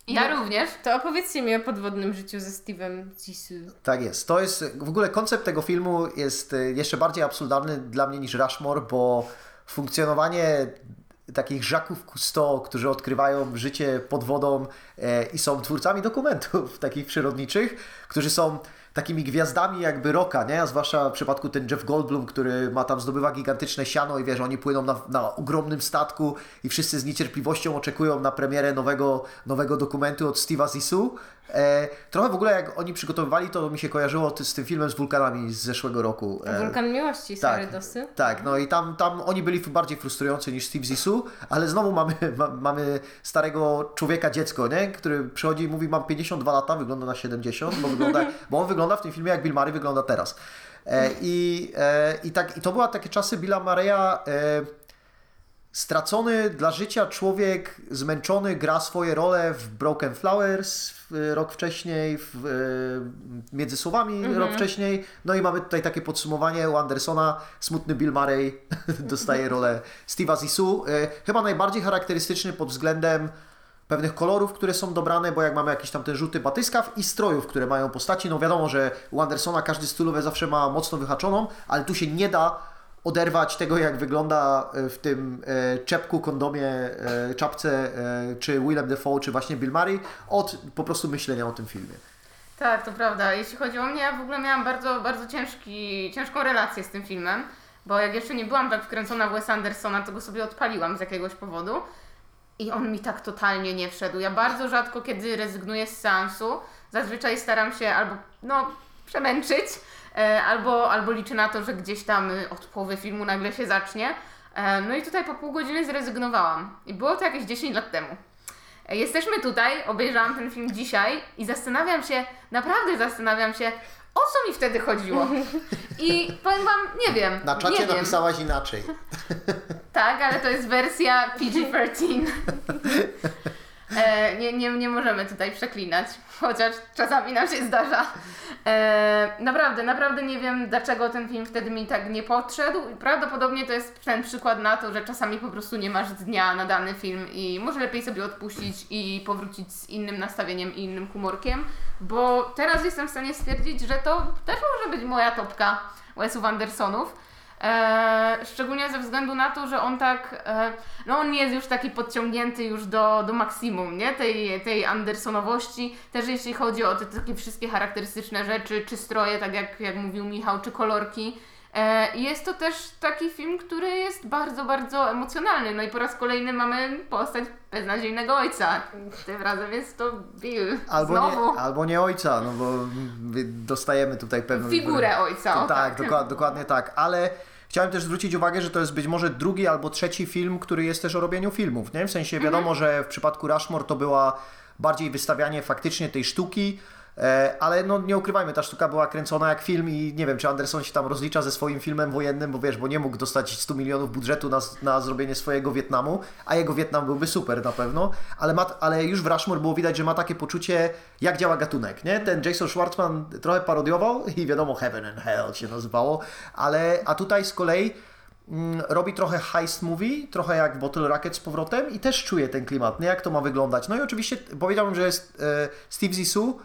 Ja No. również. To opowiedzcie mi o podwodnym życiu ze Steve'em Zissou. Tak jest. To jest, w ogóle koncept tego filmu jest e, jeszcze bardziej absurdalny dla mnie niż Rushmore, bo funkcjonowanie takich Jacques Cousteau, którzy odkrywają życie pod wodą e, i są twórcami dokumentów takich przyrodniczych, którzy są takimi gwiazdami jakby roka, nie? A zwłaszcza w przypadku ten Jeff Goldblum, który ma tam zdobywa gigantyczne siano i wiesz, oni płyną na, na ogromnym statku i wszyscy z niecierpliwością oczekują na premierę nowego, nowego dokumentu od Steve'a Zissou. E, trochę w ogóle jak oni przygotowywali, to mi się kojarzyło z tym filmem z wulkanami z zeszłego roku. E, Wulkan Miłości, Sary Dosy. tak, no i tam, tam oni byli bardziej frustrujący niż Steve Zissou, ale znowu mamy, ma, mamy starego człowieka dziecko, nie? który przychodzi i mówi mam 52 lata, wygląda na 70, bo, wygląda, bo on wygląda w tym filmie jak Bill Murray wygląda teraz. E, i, e, i, tak, I to były takie czasy Billa Murraya, e, stracony dla życia człowiek, zmęczony, gra swoje role w Broken Flowers rok wcześniej, w, e, między słowami rok wcześniej. No i mamy tutaj takie podsumowanie u Andersona. Smutny Bill Murray dostaje rolę Steve'a Zissou. E, chyba najbardziej charakterystyczny pod względem pewnych kolorów, które są dobrane, bo jak mamy jakiś tam ten żółty batyskaw i strojów, które mają postaci, no wiadomo, że u Andersona każdy stylowy zawsze ma mocno wyhaczoną, ale tu się nie da oderwać tego, jak wygląda e, w tym e, czepku, kondomie, e, czapce, czy Willem Dafoe, czy właśnie Bill Murray, od po prostu myślenia o tym filmie. Tak, to prawda. Jeśli chodzi o mnie, ja w ogóle miałam bardzo, bardzo ciężki, ciężką relację z tym filmem, bo jak jeszcze nie byłam tak wkręcona w Wes Andersona, to go sobie odpaliłam z jakiegoś powodu i on mi tak totalnie nie wszedł. Ja bardzo rzadko, kiedy rezygnuję z seansu, zazwyczaj staram się albo, no, przemęczyć, albo, albo liczę na to, że gdzieś tam y, od połowy filmu nagle się zacznie. E, no i tutaj po pół godziny zrezygnowałam. I było to jakieś 10 lat temu. E, Jesteśmy tutaj, obejrzałam ten film dzisiaj i zastanawiam się, naprawdę zastanawiam się, o co mi wtedy chodziło. I powiem Wam, nie wiem. Na czacie nie wiem. napisałaś inaczej. Tak, ale to jest wersja PG-13. E, nie, nie, nie możemy tutaj przeklinać, chociaż czasami nam się zdarza. E, naprawdę, naprawdę nie wiem, dlaczego ten film wtedy mi tak nie podszedł. Prawdopodobnie to jest ten przykład na to, że czasami po prostu nie masz dnia na dany film i może lepiej sobie odpuścić i powrócić z innym nastawieniem i innym humorkiem, bo teraz jestem w stanie stwierdzić, że to też może być moja topka Wesów Andersonów. E, szczególnie ze względu na to, że on tak, e, no on jest już taki podciągnięty już do, do maksimum, nie? Tej, tej Andersonowości, też jeśli chodzi o te takie wszystkie charakterystyczne rzeczy, czy stroje, tak jak, jak mówił Michał, czy kolorki. E, jest to też taki film, który jest bardzo, bardzo emocjonalny. No i po raz kolejny mamy postać beznadziejnego ojca. Tym razem jest to Bill. Albo Znowu. nie, albo nie ojca, no bo dostajemy tutaj pewną... Figurę ojca. o tak, dokład, dokładnie tak, ale chciałem też zwrócić uwagę, że to jest być może drugi albo trzeci film, który jest też o robieniu filmów, nie? W sensie wiadomo, że w przypadku Rushmore to była bardziej wystawianie faktycznie tej sztuki, ale no nie ukrywajmy, ta sztuka była kręcona jak film i nie wiem, czy Anderson się tam rozlicza ze swoim filmem wojennym, bo wiesz, bo nie mógł dostać 100 milionów budżetu na, na zrobienie swojego Wietnamu, a jego Wietnam byłby super na pewno, ale, ma, ale już w Rushmore było widać, że ma takie poczucie, jak działa gatunek, nie? Ten Jason Schwartzman trochę parodiował i wiadomo, Heaven and Hell się nazywało, ale, a tutaj z kolei mm, robi trochę heist movie, trochę jak Bottle Rocket z powrotem i też czuje ten klimat, nie? Jak to ma wyglądać. No i oczywiście powiedziałbym, że jest e, Steve Zissou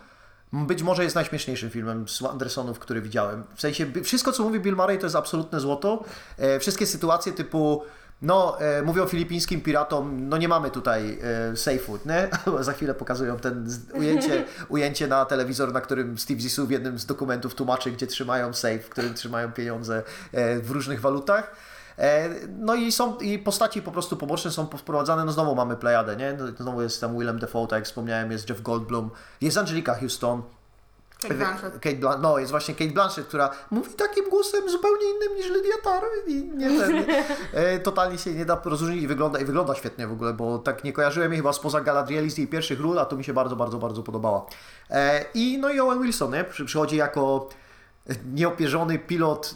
być może jest najśmieszniejszym filmem z Andersonów, który widziałem. W sensie wszystko, co mówi Bill Murray, to jest absolutne złoto. E, wszystkie sytuacje typu no, e, mówią filipińskim piratom, no nie mamy tutaj e, safe'u, nie? Za chwilę pokazują ten ujęcie, ujęcie na telewizor, na którym Steve Zissou w jednym z dokumentów tłumaczy, gdzie trzymają safe, w którym trzymają pieniądze e, w różnych walutach. E, No i są i postaci po prostu poboczne są wprowadzane, no znowu mamy Plejadę, nie? No, Znowu jest tam Willem Dafoe, tak jak wspomniałem, jest Jeff Goldblum, jest Angelika Houston, Kate Blanchett. Kate Blan- no, jest właśnie Kate Blanchett, która mówi takim głosem zupełnie innym niż Lydia Tarr i nie ten, e, totalnie się nie da rozróżnić i wygląda, i wygląda świetnie w ogóle, bo tak nie kojarzyłem jej chyba spoza Galadrieli z jej pierwszych ról, a to mi się bardzo, bardzo, bardzo podobała. E, I no i Owen Wilson, nie? Przy, przychodzi jako nieopierzony pilot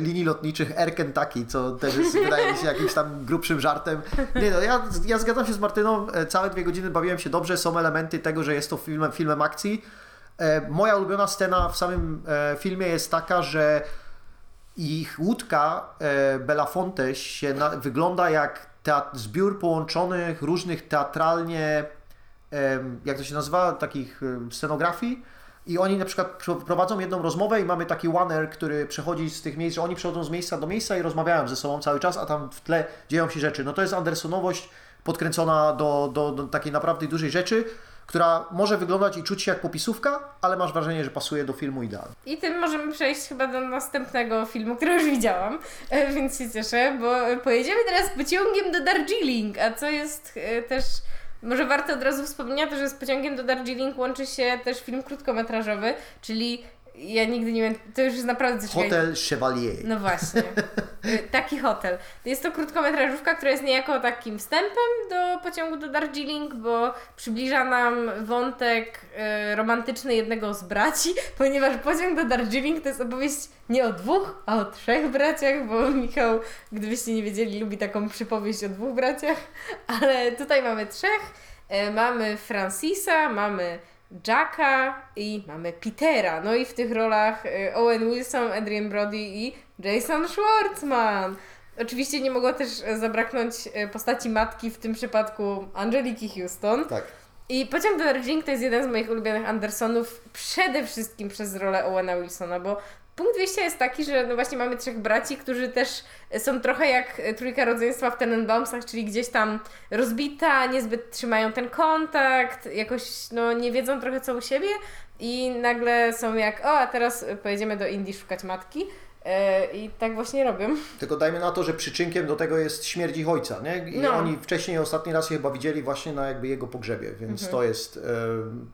linii lotniczych Air Kentucky, co też jest, wydaje mi się jakimś tam grubszym żartem. Nie no, ja, ja zgadzam się z Martyną, e, całe dwie godziny bawiłem się dobrze, są elementy tego, że jest to filmem, filmem akcji. E, Moja ulubiona scena w samym e, filmie jest taka, że ich łódka e, Belafonte się na, wygląda jak teat- zbiór połączonych różnych teatralnie, jak to się nazywa, takich scenografii. I oni na przykład pr- prowadzą jedną rozmowę i mamy taki one który przechodzi z tych miejsc, że oni przechodzą z miejsca do miejsca i rozmawiają ze sobą cały czas, a tam w tle dzieją się rzeczy. No to jest Andersonowość podkręcona do, do, do takiej naprawdę dużej rzeczy, która może wyglądać i czuć się jak popisówka, ale masz wrażenie, że pasuje do filmu idealnie. I tym możemy przejść chyba do następnego filmu, który już widziałam, e, więc się cieszę, bo pojedziemy teraz pociągiem do Darjeeling, a co jest e, też, może warto od razu wspomnieć, że z pociągiem do Darjeeling łączy się też film krótkometrażowy, czyli ja nigdy nie wiem, to już jest naprawdę coś Hotel Chevalier. No właśnie. Taki hotel. Jest to krótkometrażówka, która jest niejako takim wstępem do pociągu do Darjeeling, bo przybliża nam wątek y, romantyczny jednego z braci, ponieważ pociąg do Darjeeling to jest opowieść nie o dwóch, a o trzech braciach, bo Michał, gdybyście nie wiedzieli, lubi taką przypowieść o dwóch braciach, ale tutaj mamy trzech. Y, Mamy Francisa, mamy Jacka i mamy Petera. No i w tych rolach y, Owen Wilson, Adrian Brody i Jason Schwartzman. Oczywiście nie mogło też e, zabraknąć e, postaci matki, w tym przypadku Angeliki Houston. Tak. I Pociąg do Darjeeling to jest jeden z moich ulubionych Andersonów, przede wszystkim przez rolę Owena Wilsona, bo punkt wyjścia jest taki, że no właśnie mamy trzech braci, którzy też są trochę jak trójka rodzeństwa w Tenenbaumsach, czyli gdzieś tam rozbita, niezbyt trzymają ten kontakt, jakoś no nie wiedzą trochę co u siebie i nagle są jak, o a teraz pojedziemy do Indii szukać matki. E, I tak właśnie robią. Tylko dajmy na to, że przyczynkiem do tego jest śmierć ich ojca, nie? I No. oni wcześniej ostatni raz się chyba widzieli właśnie na jakby jego pogrzebie, więc to jest e,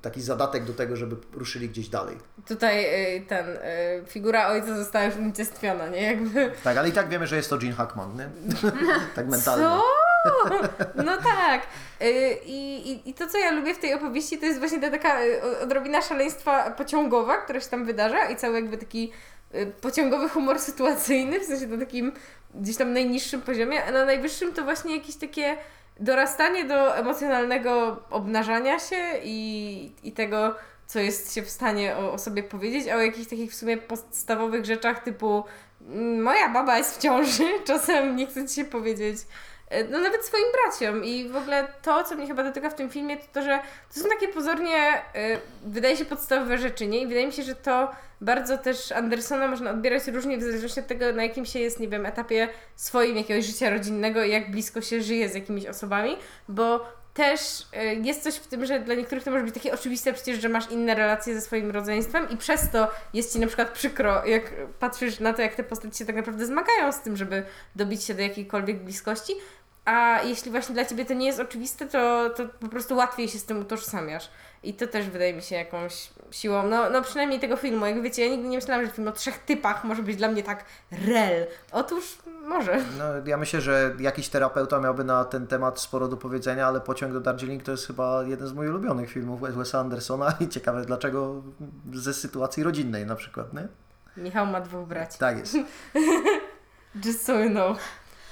taki zadatek do tego, żeby ruszyli gdzieś dalej. Tutaj e, ten, e, figura ojca została już unicestwiona, nie? Jakby Tak, ale i tak wiemy, że jest to Gene Hackman, nie? tak mentalnie. Co? No tak. Y, I, i, I to, co ja lubię w tej opowieści, to jest właśnie ta taka y, odrobina szaleństwa pociągowa, która się tam wydarza i cały jakby taki pociągowy humor sytuacyjny, w sensie na takim gdzieś tam najniższym poziomie, a na najwyższym to właśnie jakieś takie dorastanie do emocjonalnego obnażania się i, i tego, co jest się w stanie o, o sobie powiedzieć, a o jakichś takich w sumie podstawowych rzeczach typu mm, moja baba jest w ciąży, czasem nie chce ci się powiedzieć. E, No nawet swoim braciom i w ogóle to, co mnie chyba dotyka w tym filmie, to to, że to są takie pozornie, y, wydaje się podstawowe rzeczy, nie? I wydaje mi się, że to bardzo też Andersona można odbierać różnie w zależności od tego, na jakim się jest, nie wiem, etapie swoim jakiegoś życia rodzinnego i jak blisko się żyje z jakimiś osobami, bo też y, jest coś w tym, że dla niektórych to może być takie oczywiste przecież, że masz inne relacje ze swoim rodzeństwem i przez to jest Ci na przykład przykro, jak patrzysz na to, jak te postacie się tak naprawdę zmagają z tym, żeby dobić się do jakiejkolwiek bliskości, a jeśli właśnie dla Ciebie to nie jest oczywiste, to, to po prostu łatwiej się z tym utożsamiasz. I to też wydaje mi się jakąś siłą, no, no przynajmniej tego filmu. Jak wiecie, ja nigdy nie myślałam, że film o trzech typach może być dla mnie tak rel. Otóż może. No, ja myślę, że jakiś terapeuta miałby na ten temat sporo do powiedzenia, ale Pociąg do Darjeeling to jest chyba jeden z moich ulubionych filmów Wes'a Andersona i ciekawe dlaczego ze sytuacji rodzinnej na przykład, nie? Michał ma dwóch braci. Tak jest. Just so you know.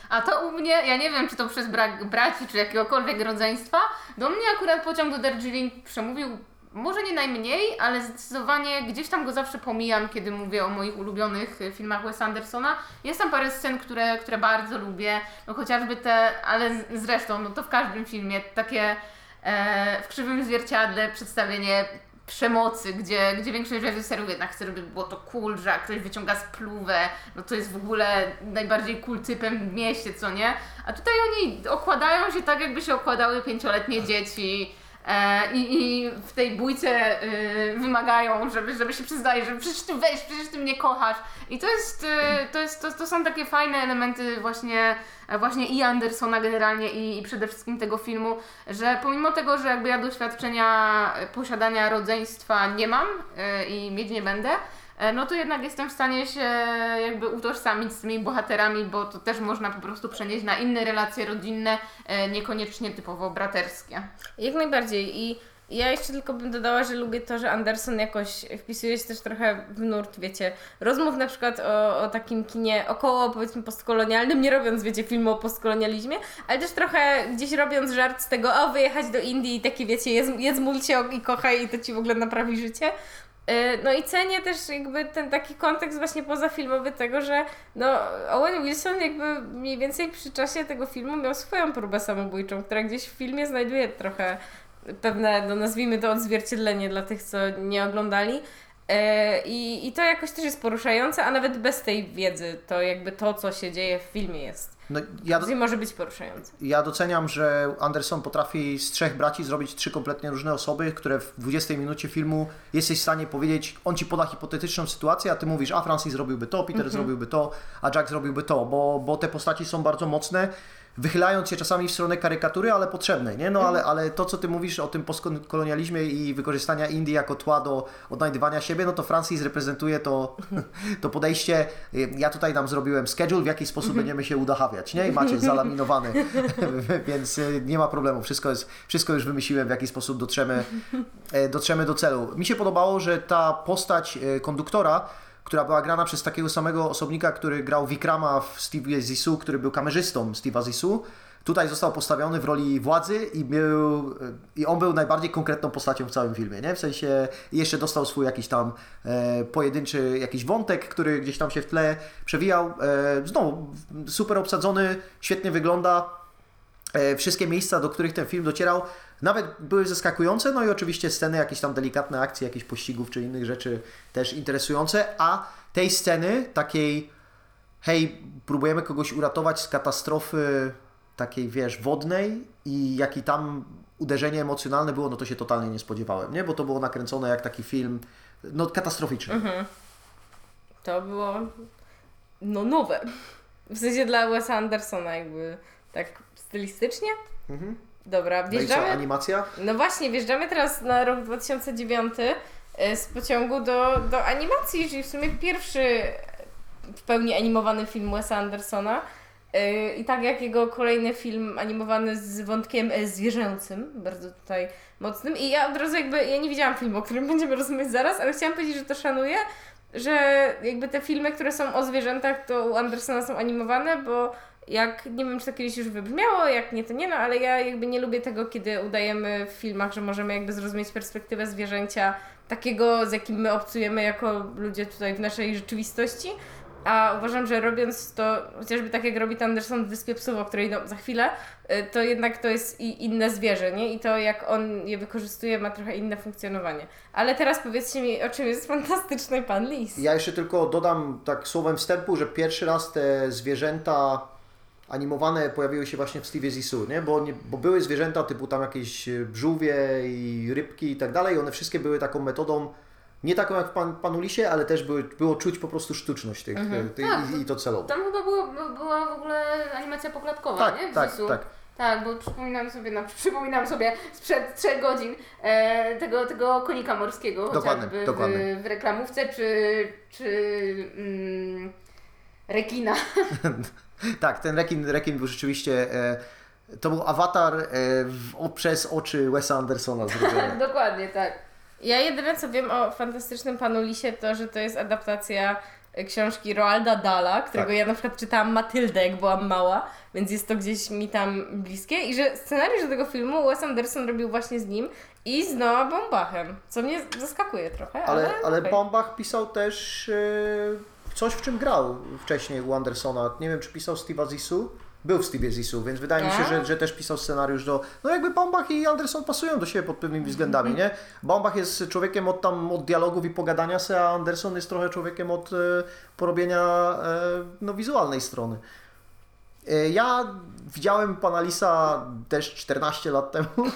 A to u mnie, ja nie wiem, czy to przez brak braci, czy jakiegokolwiek rodzeństwa, do mnie akurat pociąg do Darjeeling przemówił może nie najmniej, ale zdecydowanie gdzieś tam go zawsze pomijam, kiedy mówię o moich ulubionych e, filmach Wes'a Andersona. Jest tam parę scen, które, które bardzo lubię, no chociażby te, ale zresztą, no to w każdym filmie, takie e, w krzywym zwierciadle przedstawienie przemocy, gdzie, gdzie większość reżyserów jednak chce, żeby było to cool, że ktoś wyciąga spluwę, no to jest w ogóle najbardziej cool typem w mieście, co nie? A tutaj oni okładają się tak, jakby się okładały pięcioletnie dzieci. E, i, I w tej bójce y, wymagają, żeby, żeby się przyznali, że przecież ty weź, przecież ty mnie kochasz. I to jest, y, to, jest to, to są takie fajne elementy właśnie, właśnie i Andersona generalnie i, i przede wszystkim tego filmu, że pomimo tego, że jakby ja doświadczenia posiadania rodzeństwa nie mam y, i mieć nie będę, no to jednak jestem w stanie się jakby utożsamić z tymi bohaterami, bo to też można po prostu przenieść na inne relacje rodzinne, e, niekoniecznie typowo braterskie. Jak najbardziej. I ja jeszcze tylko bym dodała, że lubię to, że Anderson jakoś wpisuje się też trochę w nurt, wiecie, rozmów na przykład o, o takim kinie około powiedzmy postkolonialnym, nie robiąc, wiecie, filmu o postkolonializmie, ale też trochę gdzieś robiąc żart z tego, o wyjechać do Indii i takie wiecie, jedz, jedz mulcie i kochaj i to ci w ogóle naprawi życie. Yy, No i cenię też jakby ten taki kontekst właśnie pozafilmowy tego, że no Owen Wilson jakby mniej więcej przy czasie tego filmu miał swoją próbę samobójczą, która gdzieś w filmie znajduje trochę pewne, no nazwijmy to odzwierciedlenie dla tych, co nie oglądali. E, I, I to jakoś też jest poruszające, a nawet bez tej wiedzy, to jakby to, co się dzieje w filmie jest. No, ja, do, może być poruszające. ja doceniam, że Anderson potrafi z trzech braci zrobić trzy kompletnie różne osoby, które w 20 minucie filmu jesteś w stanie powiedzieć, on ci poda hipotetyczną sytuację, a ty mówisz, a Francis zrobiłby to, Peter zrobiłby to, a Jack zrobiłby to, bo, bo te postaci są bardzo mocne, wychylając się czasami w stronę karykatury, ale potrzebnej, nie? No ale, ale to, co ty mówisz o tym postkolonializmie i wykorzystania Indii jako tła do odnajdywania siebie, no to Francis reprezentuje to, to podejście, ja tutaj nam zrobiłem schedule, w jaki sposób będziemy się udachawiać, nie? I macie zalaminowany, więc y, nie ma problemu, wszystko, jest, wszystko już wymyśliłem, w jaki sposób dotrzemy, e, dotrzemy do celu. Mi się podobało, że ta postać e, konduktora, która była grana przez takiego samego osobnika, który grał Vikrama w Steve Zissou, który był kamerzystą Steve'a Zissou. Tutaj został postawiony w roli władzy i, był, i on był najbardziej konkretną postacią w całym filmie, nie? W sensie jeszcze dostał swój jakiś tam e, pojedynczy jakiś wątek, który gdzieś tam się w tle przewijał. E, znowu super obsadzony, świetnie wygląda. E, wszystkie miejsca, do których ten film docierał, nawet były zaskakujące, no i oczywiście sceny, jakieś tam delikatne akcje, jakichś pościgów czy innych rzeczy też interesujące, a tej sceny takiej, hej, próbujemy kogoś uratować z katastrofy takiej, wiesz, wodnej i jaki tam uderzenie emocjonalne było, no to się totalnie nie spodziewałem, nie? Bo to było nakręcone jak taki film, no katastroficzny. To było no nowe. W sensie dla Wes'a Andersona jakby tak stylistycznie. Mhm. Dobra, No i co, wjeżdżamy. animacja? No właśnie, wjeżdżamy teraz na rok 2009 e, z pociągu do, do animacji, czyli w sumie pierwszy w pełni animowany film Wes'a Andersona. E, I tak jak jego kolejny film animowany z wątkiem e, zwierzęcym, bardzo tutaj mocnym. I ja od razu jakby, ja nie widziałam filmu, o którym będziemy rozmawiać zaraz, ale chciałam powiedzieć, że to szanuję, że jakby te filmy, które są o zwierzętach, to u Andersona są animowane, bo jak, nie wiem czy to kiedyś już wybrzmiało, jak nie to nie, no ale ja jakby nie lubię tego, kiedy udajemy w filmach, że możemy jakby zrozumieć perspektywę zwierzęcia takiego, z jakim my obcujemy jako ludzie tutaj w naszej rzeczywistości. A uważam, że robiąc to, chociażby tak jak robi Anderson w Wyspie Psów, o której no, za chwilę, y, to jednak to jest i inne zwierzę, nie? I to jak on je wykorzystuje ma trochę inne funkcjonowanie. Ale teraz powiedzcie mi, o czym jest fantastyczny pan Lis. Ja jeszcze tylko dodam tak słowem wstępu, że pierwszy raz te zwierzęta animowane pojawiły się właśnie w Stevie Zissou, nie? Bo, nie, bo były zwierzęta typu tam jakieś e, żółwie i rybki i tak dalej. One wszystkie były taką metodą, nie taką jak w pan, Panu Lisie, ale też były, było czuć po prostu sztuczność tych, Mhm. tych Tak. i, i to celowo. Tam chyba było, była w ogóle animacja poklatkowa, Tak, nie? W tak, Zisu. tak. Tak, bo przypominam sobie, no, przypominam sobie sprzed trzech godzin e, tego, tego konika morskiego, Dokładnie, chociażby dokładnie. W, w reklamówce, czy, czy mm, rekina. Tak, ten rekin, rekin był rzeczywiście, e, to był awatar e, w, przez oczy Wesa Andersona zrobiony. Dokładnie, tak. Ja jedyne co wiem o fantastycznym panu Lisie to, że to jest adaptacja e, książki Roalda Dala, którego Tak. ja na przykład czytałam Matyldę, jak byłam mała, więc jest to gdzieś mi tam bliskie i że scenariusz do tego filmu Wes Anderson robił właśnie z nim i z Noah Baumbachem, co mnie zaskakuje trochę, ale, Ale, ale okej. Baumbach pisał też e, coś, w czym grał wcześniej u Andersona. Nie wiem, czy pisał Steve'a Zissou. Był w Steve'ie Zissou, więc wydaje mi się, A? że, że też pisał scenariusz do... No jakby Baumbach i Anderson pasują do siebie pod pewnymi względami, nie? Baumbach jest człowiekiem od tam, od dialogów i pogadania se, a Anderson jest trochę człowiekiem od e, porobienia e, no, wizualnej strony. E, Ja widziałem pana Lisa też 14 lat temu,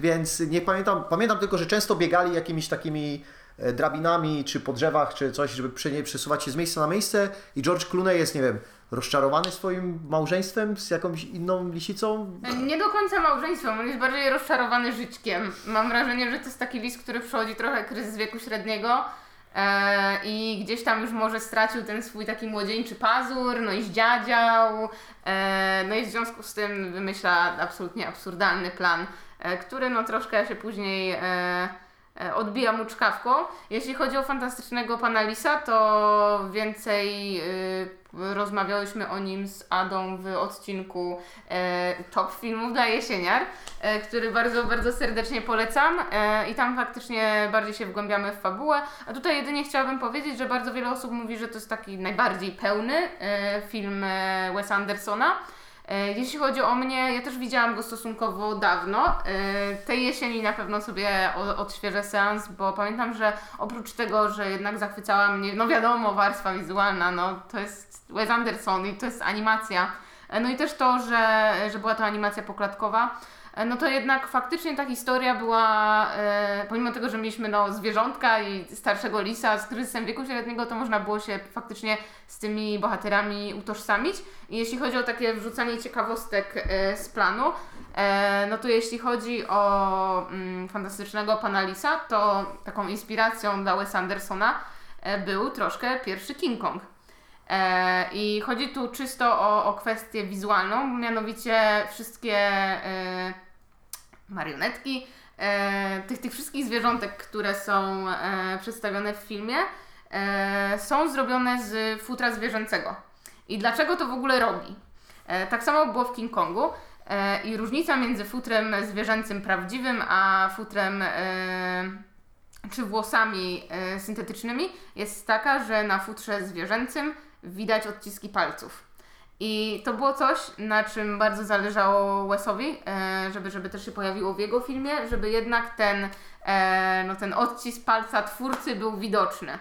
więc nie pamiętam. Pamiętam tylko, że często biegali jakimiś takimi drabinami, czy po drzewach, czy coś, żeby prze- przesuwać się z miejsca na miejsce. I George Clooney jest, nie wiem, rozczarowany swoim małżeństwem z jakąś inną lisicą. Nie do końca małżeństwem, on jest bardziej rozczarowany żyćkiem. Mam wrażenie, że to jest taki list, który przechodzi trochę kryzys wieku średniego e, i gdzieś tam już może stracił ten swój taki młodzieńczy pazur, no i zdziadział, e, no i w związku z tym wymyśla absolutnie absurdalny plan, e, który no troszkę się później e, e, odbija mu czkawką. Jeśli chodzi o fantastycznego pana Lisa, to więcej y, rozmawiałyśmy o nim z Adą w odcinku e, Top Filmów dla Jesieniar, e, który bardzo, bardzo serdecznie polecam i tam faktycznie bardziej się wgłębiamy w fabułę. A tutaj jedynie chciałabym powiedzieć, że bardzo wiele osób mówi, że to jest taki najbardziej pełny film Wesa Andersona. E, Jeśli chodzi o mnie, ja też widziałam go stosunkowo dawno. E, Tej jesieni na pewno sobie odświeżę seans, bo pamiętam, że oprócz tego, że jednak zachwycała mnie, no wiadomo, warstwa wizualna, no to jest Wes Anderson i to jest animacja. E, No i też to, że, że była to animacja poklatkowa. E, No to jednak faktycznie ta historia była, e, pomimo tego, że mieliśmy no, zwierzątka i starszego lisa z kryzysem wieku średniego, to można było się faktycznie z tymi bohaterami utożsamić. I jeśli chodzi o takie wrzucanie ciekawostek e, z planu, no to jeśli chodzi o mm, fantastycznego pana Lisa, to taką inspiracją dla Wes Andersona był troszkę pierwszy King Kong. I chodzi tu czysto o, o kwestię wizualną, mianowicie wszystkie marionetki, e, tych, tych wszystkich zwierzątek, które są e, przedstawione w filmie, e, są zrobione z futra zwierzęcego. I dlaczego to w ogóle robi? E, tak samo było w King Kongu. E, I różnica między futrem zwierzęcym prawdziwym, a futrem e, czy włosami syntetycznymi jest taka, że na futrze zwierzęcym widać odciski palców. I to było coś, na czym bardzo zależało Wesowi, e, żeby, żeby też się pojawiło w jego filmie, żeby jednak ten, e, no, ten odcisk palca twórcy był widoczny.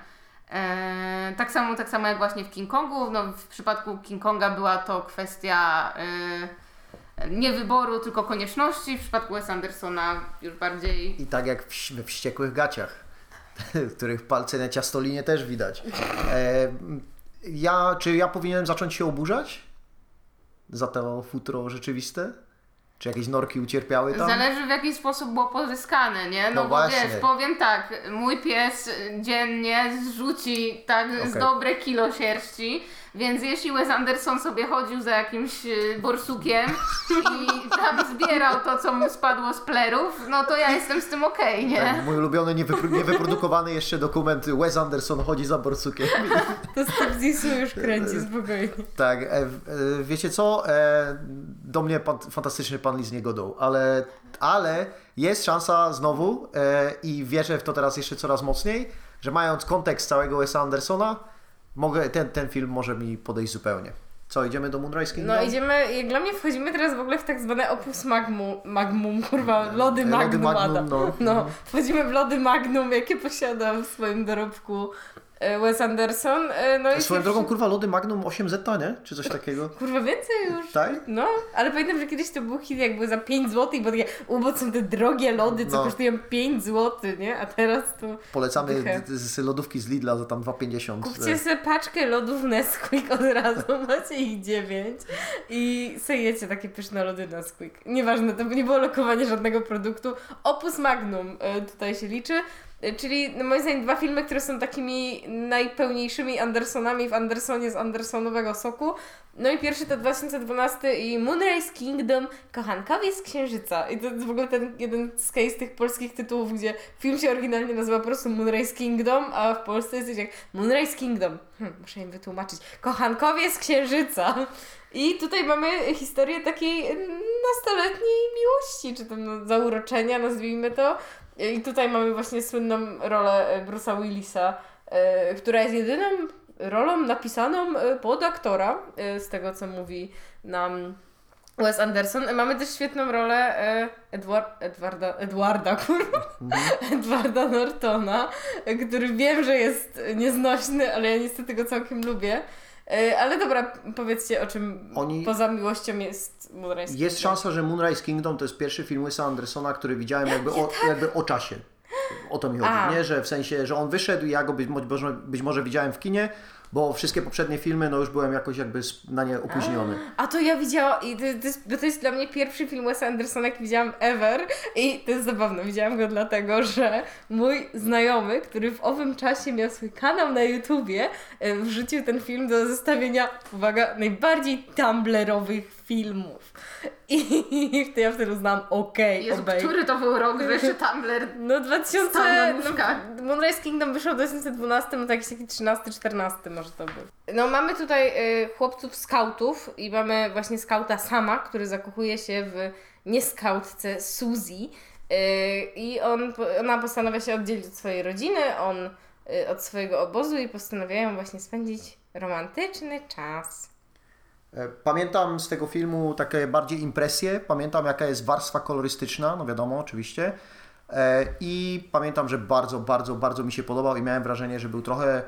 E, tak, samo, tak samo jak właśnie w King Kongu. No, w przypadku King Konga była to kwestia nie wyboru, tylko konieczności. W przypadku Wes Andersona już bardziej I tak jak we wściekłych gaciach, których palce na ciastolinie też widać. E, ja, czy ja powinienem zacząć się oburzać za to futro rzeczywiste? Czy jakieś norki ucierpiały tam? Zależy w jaki sposób było pozyskane, nie? No, No bo wiesz, powiem tak, mój pies dziennie zrzuci tak z Okej. dobre kilo sierści, Więc jeśli Wes Anderson sobie chodził za jakimś y, borsukiem i tam zbierał to, co mu spadło z plerów, no to ja jestem z tym okej, nie? Tak, mój ulubiony, niewypro- niewyprodukowany jeszcze dokument Wes Anderson chodzi za borsukiem. To z Zisu już kręci spokojnie. Tak, e, e, wiecie co? E, do mnie pan, fantastyczny pan Lee z niegodą, ale, ale jest szansa znowu e, i wierzę w to teraz jeszcze coraz mocniej, że mając kontekst całego Wesa Andersona, mogę, ten, ten film może mi podejść zupełnie. Co, idziemy do Moonrise Kingdom? No idziemy, jak dla mnie wchodzimy teraz w ogóle w tak zwane opus magmu, magmum, kurwa, lody magnum, Magnum, Adam. no. No, wchodzimy w lody magnum, jakie posiada w swoim dorobku Wes Anderson. E, No i Swoją drogą, kurwa, lody Magnum 8Z, nie? Czy coś takiego? Kurwa, więcej już. Tak? No, ale pamiętam, że kiedyś to był hit jakby za 5 zł, bo takie, bo są te drogie lody, co No. kosztują 5 zł, nie? A teraz to Polecamy d- z lodówki z Lidla za tam 2,50. kupcie sobie paczkę lodów Nesquik od razu, macie ich 9 i sejecie takie pyszne lody Nesquik. Nieważne, to nie było lokowanie żadnego produktu. Opus Magnum e, tutaj się liczy. E, Czyli no moim zdaniem dwa filmy, które są takimi najpełniejszymi Andersonami w Andersonie z Andersonowego soku. No i pierwszy to 2012 i Moonrise Kingdom, Kochankowie z Księżyca. I to jest w ogóle ten jeden z case tych polskich tytułów, gdzie film się oryginalnie nazywa po prostu Moonrise Kingdom, a w Polsce jest jak Moonrise Kingdom. Hm, muszę im wytłumaczyć. Kochankowie z Księżyca. I tutaj mamy historię takiej nastoletniej miłości, czy tam no, zauroczenia, nazwijmy to. I tutaj mamy właśnie słynną rolę e, Bruce'a Willisa, e, która jest jedyną rolą napisaną e, pod aktora, z tego co mówi nam Wes Anderson. Mamy też świetną rolę Edward, Edwarda, Edwarda, kurwa, Edwarda Nortona, który wiem, że jest nieznośny, ale ja niestety go całkiem lubię. E, Ale dobra, powiedzcie o czym Oni- poza miłością jest Moonrise Jest Kingdom. szansa, że Moonrise Kingdom to jest pierwszy film Wesa Andersona, który widziałem jakby o, jakby o czasie. O to mi chodzi, A. nie? Że w sensie, że on wyszedł i ja go być może, być może widziałem w kinie, bo wszystkie poprzednie filmy, no już byłem jakoś jakby na nie opóźniony. A to ja widziałam, i to, to, jest, to jest dla mnie pierwszy film Wesa Andersona, jaki widziałam ever i to jest zabawne, widziałam go dlatego, że mój znajomy, który w owym czasie miał swój kanał na YouTubie, e, wrzucił ten film do zestawienia, uwaga, najbardziej tumblerowych filmów. I to ja wtedy uznałam, okej, Jezu, obej. który to był rok, że Tumblr No 2000... Stał na nóżkach. No, Moonrise Kingdom wyszło w 2012, no to jakiś taki 13-14 może to był. No mamy tutaj y, chłopców skautów i mamy właśnie skauta Sama, który zakochuje się w nieskautce Suzy y, i on, ona postanawia się oddzielić od swojej rodziny, on y, od swojego obozu i postanawiają właśnie spędzić romantyczny czas. Pamiętam z tego filmu takie bardziej impresje, pamiętam jaka jest warstwa kolorystyczna, no wiadomo, oczywiście. E, I pamiętam, że bardzo, bardzo, bardzo mi się podobał i miałem wrażenie, że był trochę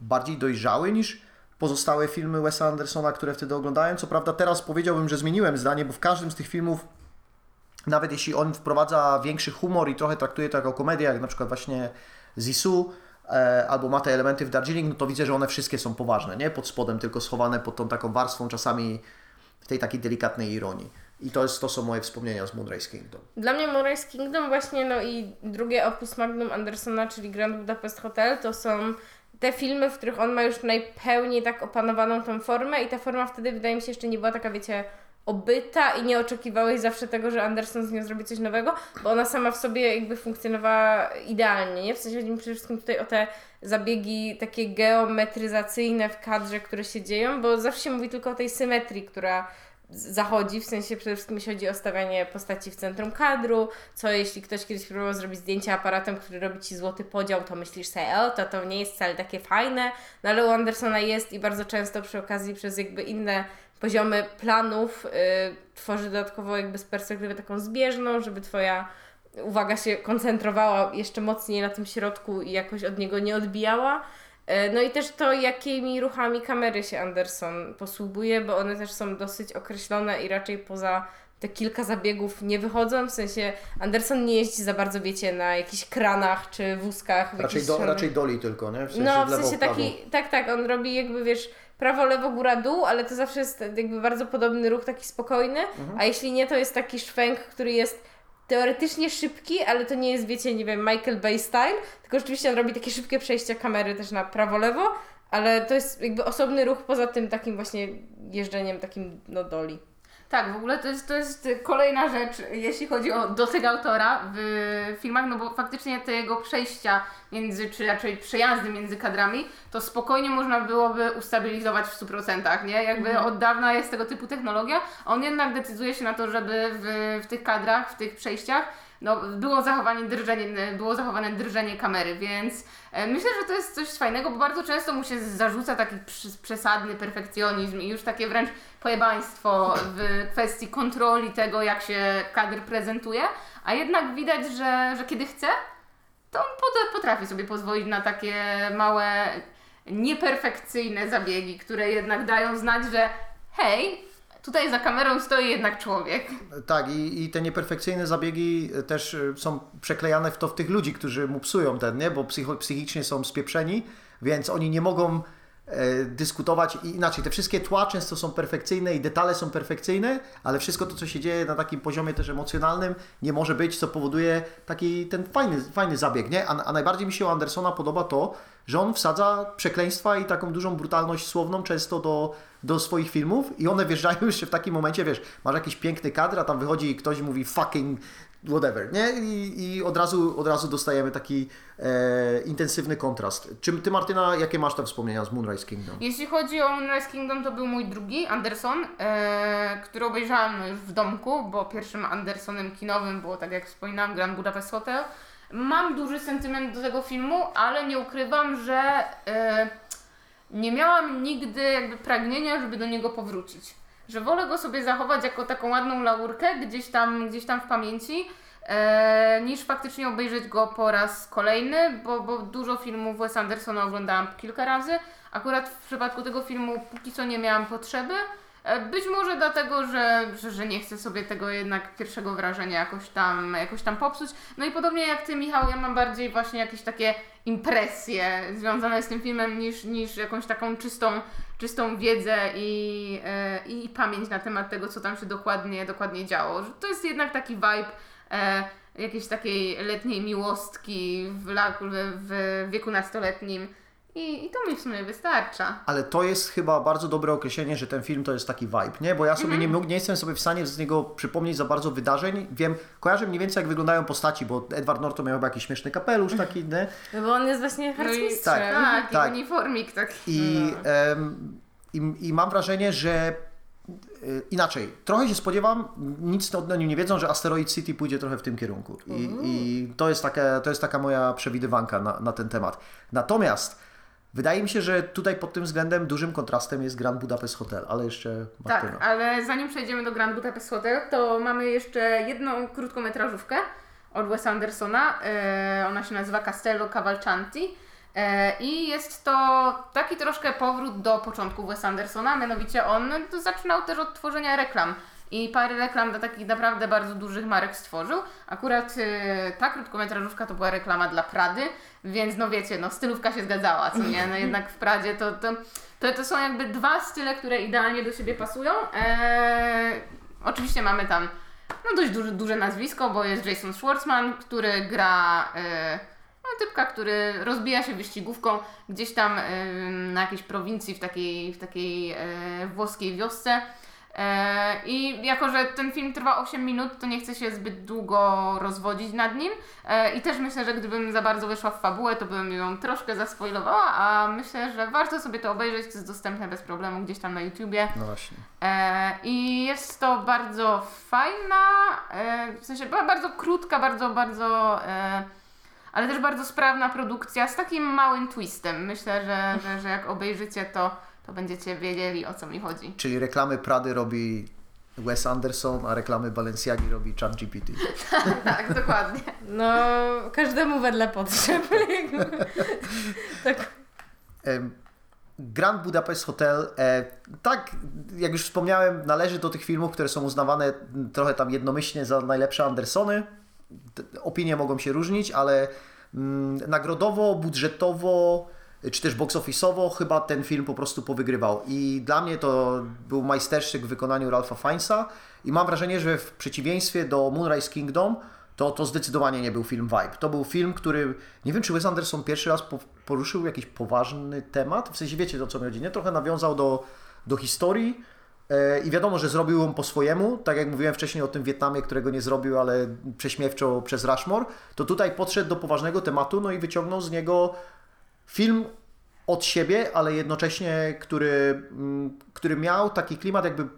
bardziej dojrzały niż pozostałe filmy Wesa Andersona, które wtedy oglądałem. Co prawda teraz powiedziałbym, że zmieniłem zdanie, bo w każdym z tych filmów, nawet jeśli on wprowadza większy humor i trochę traktuje to jako komedię, jak na przykład właśnie Zissou, e, albo ma te elementy w Darjeeling, no to widzę, że one wszystkie są poważne, nie? Pod spodem, tylko schowane pod tą taką warstwą czasami tej takiej delikatnej ironii. I to, jest, to są moje wspomnienia z Moonrise Kingdom. Dla mnie Moonrise Kingdom właśnie, no i drugie opus magnum Andersona, czyli Grand Budapest Hotel, to są te filmy, w których on ma już najpełniej tak opanowaną tą formę i ta forma wtedy wydaje mi się jeszcze nie była taka, wiecie, obyta i nie oczekiwałeś zawsze tego, że Anderson z nią zrobi coś nowego, bo ona sama w sobie jakby funkcjonowała idealnie, nie? W sensie chodzi mi przede wszystkim tutaj o te zabiegi takie geometryzacyjne w kadrze, które się dzieją, bo zawsze się mówi tylko o tej symetrii, która zachodzi, w sensie przede wszystkim jeśli chodzi o stawianie postaci w centrum kadru, co jeśli ktoś kiedyś próbował zrobić zdjęcie aparatem, który robi Ci złoty podział, to myślisz sobie, o, to to nie jest wcale takie fajne, no ale u Andersona jest i bardzo często przy okazji przez jakby inne poziomy planów y, tworzy dodatkowo jakby z perspektywy taką zbieżną, żeby Twoja uwaga się koncentrowała jeszcze mocniej na tym środku i jakoś od niego nie odbijała. E, No i też to, jakimi ruchami kamery się Anderson posługuje, bo one też są dosyć określone i raczej poza te kilka zabiegów nie wychodzą. W sensie Anderson nie jeździ za bardzo, wiecie, na jakichś kranach czy wózkach. Raczej, do, raczej doli tylko, nie? W sensie no, w sensie taki, tak, tak, on robi jakby, wiesz, prawo, lewo, góra, dół, ale to zawsze jest jakby bardzo podobny ruch, taki spokojny, Mhm. a jeśli nie, to jest taki szwęk, który jest teoretycznie szybki, ale to nie jest, wiecie, nie wiem, Michael Bay style, tylko rzeczywiście on robi takie szybkie przejścia kamery też na prawo, lewo, Ale to jest jakby osobny ruch poza tym takim właśnie jeżdżeniem takim no doli. Tak, w ogóle to jest, to jest kolejna rzecz, jeśli chodzi o dotyk autora w filmach, no bo faktycznie te jego przejścia między, czy raczej przejazdy między kadrami, to spokojnie można byłoby ustabilizować w 100%, nie? Jakby Mhm. od dawna jest tego typu technologia, a on jednak decyduje się na to, żeby w, w tych kadrach, w tych przejściach no, było zachowanie drżenie, było zachowane drżenie kamery, więc e, myślę, że to jest coś fajnego, bo bardzo często mu się zarzuca taki przesadny perfekcjonizm i już takie wręcz pojebaństwo w kwestii kontroli tego, jak się kadr prezentuje, a jednak widać, że, że kiedy chce, to on pot- potrafi sobie pozwolić na takie małe, nieperfekcyjne zabiegi, które jednak dają znać, że hej, tutaj za kamerą stoi jednak człowiek. Tak, i, i te nieperfekcyjne zabiegi też e, są przeklejane w to w tych ludzi, którzy mu psują ten, nie? Bo psycho, psychicznie są spieprzeni, więc oni nie mogą e, dyskutować i inaczej. Te wszystkie tła często są perfekcyjne i detale są perfekcyjne, ale wszystko to, co się dzieje na takim poziomie też emocjonalnym, nie może być, co powoduje taki ten fajny, fajny zabieg, nie? A, a najbardziej mi się u Andersona podoba to, że on wsadza przekleństwa i taką dużą brutalność słowną często do, do swoich filmów i one wjeżdżają jeszcze w takim momencie, wiesz, masz jakiś piękny kadr, a tam wychodzi i ktoś mówi fucking whatever, nie? I, i od, razu, od razu dostajemy taki e, intensywny kontrast. Czym ty, Martyna, jakie masz tam wspomnienia z Moonrise Kingdom? Jeśli chodzi o Moonrise Kingdom, to był mój drugi, Anderson, e, który obejrzałam już w domku, bo pierwszym Andersonem kinowym było, tak jak wspominałam, Grand Budapest Hotel. Mam duży sentyment do tego filmu, ale nie ukrywam, że e, nie miałam nigdy jakby pragnienia, żeby do niego powrócić. Że wolę go sobie zachować jako taką ładną laurkę gdzieś tam, gdzieś tam w pamięci, e, niż faktycznie obejrzeć go po raz kolejny, bo, bo dużo filmów Wes Andersona oglądałam kilka razy. Akurat w przypadku tego filmu póki co nie miałam potrzeby. E, Być może dlatego, że, że, że nie chcę sobie tego jednak pierwszego wrażenia jakoś tam, jakoś tam popsuć. No i podobnie jak Ty, Michał, ja mam bardziej właśnie jakieś takie impresje związane z tym filmem niż, niż jakąś taką czystą, czystą wiedzę i, e, i pamięć na temat tego, co tam się dokładnie, dokładnie działo. To jest jednak taki vibe e, jakiejś takiej letniej miłostki w, w, w wieku nastoletnim. I, I to mi w sumie wystarcza. Ale to jest chyba bardzo dobre określenie, że ten film to jest taki vibe, nie? Bo ja sobie nie, mógł, nie jestem sobie w stanie z niego przypomnieć za bardzo wydarzeń. Wiem, kojarzę mniej więcej jak wyglądają postaci, bo Edward Norton miał chyba jakiś śmieszny kapelusz taki, nie? No bo on jest właśnie No i, harcmistrzem. Tak. tak, Tak. i uniformik taki. I, em, i, I mam wrażenie, że y, inaczej, trochę się spodziewam, nic o nim nie wiedzą, że Asteroid City pójdzie trochę w tym kierunku. I, i to, jest taka, to jest taka moja przewidywanka na, na ten temat. Natomiast wydaje mi się, że tutaj pod tym względem dużym kontrastem jest Grand Budapest Hotel, ale jeszcze Martyna. Tak, ale zanim przejdziemy do Grand Budapest Hotel, to mamy jeszcze jedną krótkometrażówkę od Wes Andersona. E, ona się nazywa Castello Cavalcanti. E, I jest to taki troszkę powrót do początków Wes Andersona, mianowicie on zaczynał też od tworzenia reklam. I parę reklam dla takich naprawdę bardzo dużych marek stworzył. Akurat e, ta krótkometrażówka to była reklama dla Prady, więc no wiecie, no stylówka się zgadzała, co nie? No jednak w Pradzie to, to, to, to są jakby dwa style, które idealnie do siebie pasują. Eee, oczywiście mamy tam no dość duże, duże nazwisko, bo jest Jason Schwartzman, który gra e, no, typka, który rozbija się wyścigówką gdzieś tam e, na jakiejś prowincji w takiej, w takiej e, włoskiej wiosce. E, I jako, że ten film trwa 8 minut, to nie chcę się zbyt długo rozwodzić nad nim. E, I też myślę, że gdybym za bardzo weszła w fabułę, to bym ją troszkę zaspoilowała, a myślę, że warto sobie to obejrzeć. To jest dostępne bez problemu gdzieś tam na YouTubie. No właśnie. E, I jest to bardzo fajna, w sensie była bardzo krótka, bardzo, bardzo, ale też bardzo sprawna produkcja z takim małym twistem. Myślę, że, że, że jak obejrzycie to, to będziecie wiedzieli o co mi chodzi. Czyli reklamy Prady robi Wes Anderson, a reklamy Balenciagi robi ChatGPT. tak, dokładnie. No, każdemu wedle potrzeb. tak. Grand Budapest Hotel, e, tak jak już wspomniałem, należy do tych filmów, które są uznawane trochę tam jednomyślnie za najlepsze Andersony. Opinie mogą się różnić, ale mm, nagrodowo, budżetowo, czy też box office'owo chyba ten film po prostu powygrywał. I dla mnie to był majstersztyk w wykonaniu Ralpha Fiennesa i mam wrażenie, że w przeciwieństwie do Moonrise Kingdom to, to zdecydowanie nie był film Vibe. To był film, który, nie wiem czy Wes Anderson pierwszy raz po, poruszył jakiś poważny temat, w sensie wiecie o co mi chodzi, nie? Trochę nawiązał do, do historii e, i wiadomo, że zrobił ją po swojemu, tak jak mówiłem wcześniej o tym Wietnamie, którego nie zrobił, ale prześmiewczo przez Rushmore, to tutaj podszedł do poważnego tematu, no i wyciągnął z niego film od siebie, ale jednocześnie, który, mm, który miał taki klimat, jakby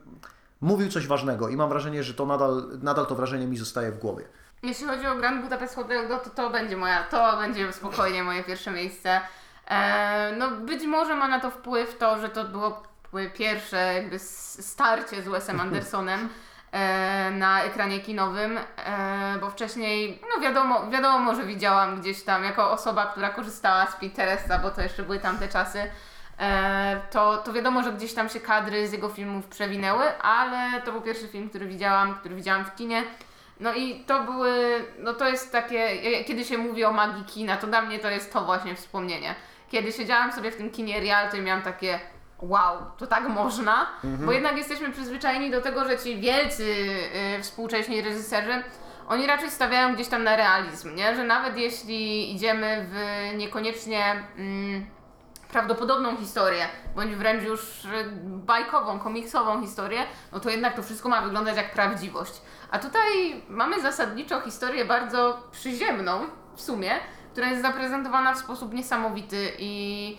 mówił coś ważnego i mam wrażenie, że to nadal, nadal to wrażenie mi zostaje w głowie. Jeśli chodzi o Grand Budapest Hotel, no to to będzie moja, to będzie spokojnie moje pierwsze miejsce. E, no być może ma na to wpływ to, że to było pierwsze jakby starcie z Wesem Andersonem na ekranie kinowym, e, bo wcześniej, no wiadomo, wiadomo, że widziałam gdzieś tam jako osoba, która korzystała z Pinteresta, bo to jeszcze były tamte czasy, e, to, to wiadomo, że gdzieś tam się kadry z jego filmów przewinęły, ale to był pierwszy film, który widziałam, który widziałam w kinie. No i to były, no to jest takie, kiedy się mówi o magii kina, to dla mnie to jest to właśnie wspomnienie. Kiedy siedziałam sobie w tym kinie Real, to miałam takie wow, to tak można, bo jednak jesteśmy przyzwyczajeni do tego, że ci wielcy y, współcześni reżyserzy, oni raczej stawiają gdzieś tam na realizm, nie? Że nawet jeśli idziemy w niekoniecznie mm, prawdopodobną historię, bądź wręcz już y, bajkową, komiksową historię, no to jednak to wszystko ma wyglądać jak prawdziwość. A tutaj mamy zasadniczo historię bardzo przyziemną w sumie, która jest zaprezentowana w sposób niesamowity i,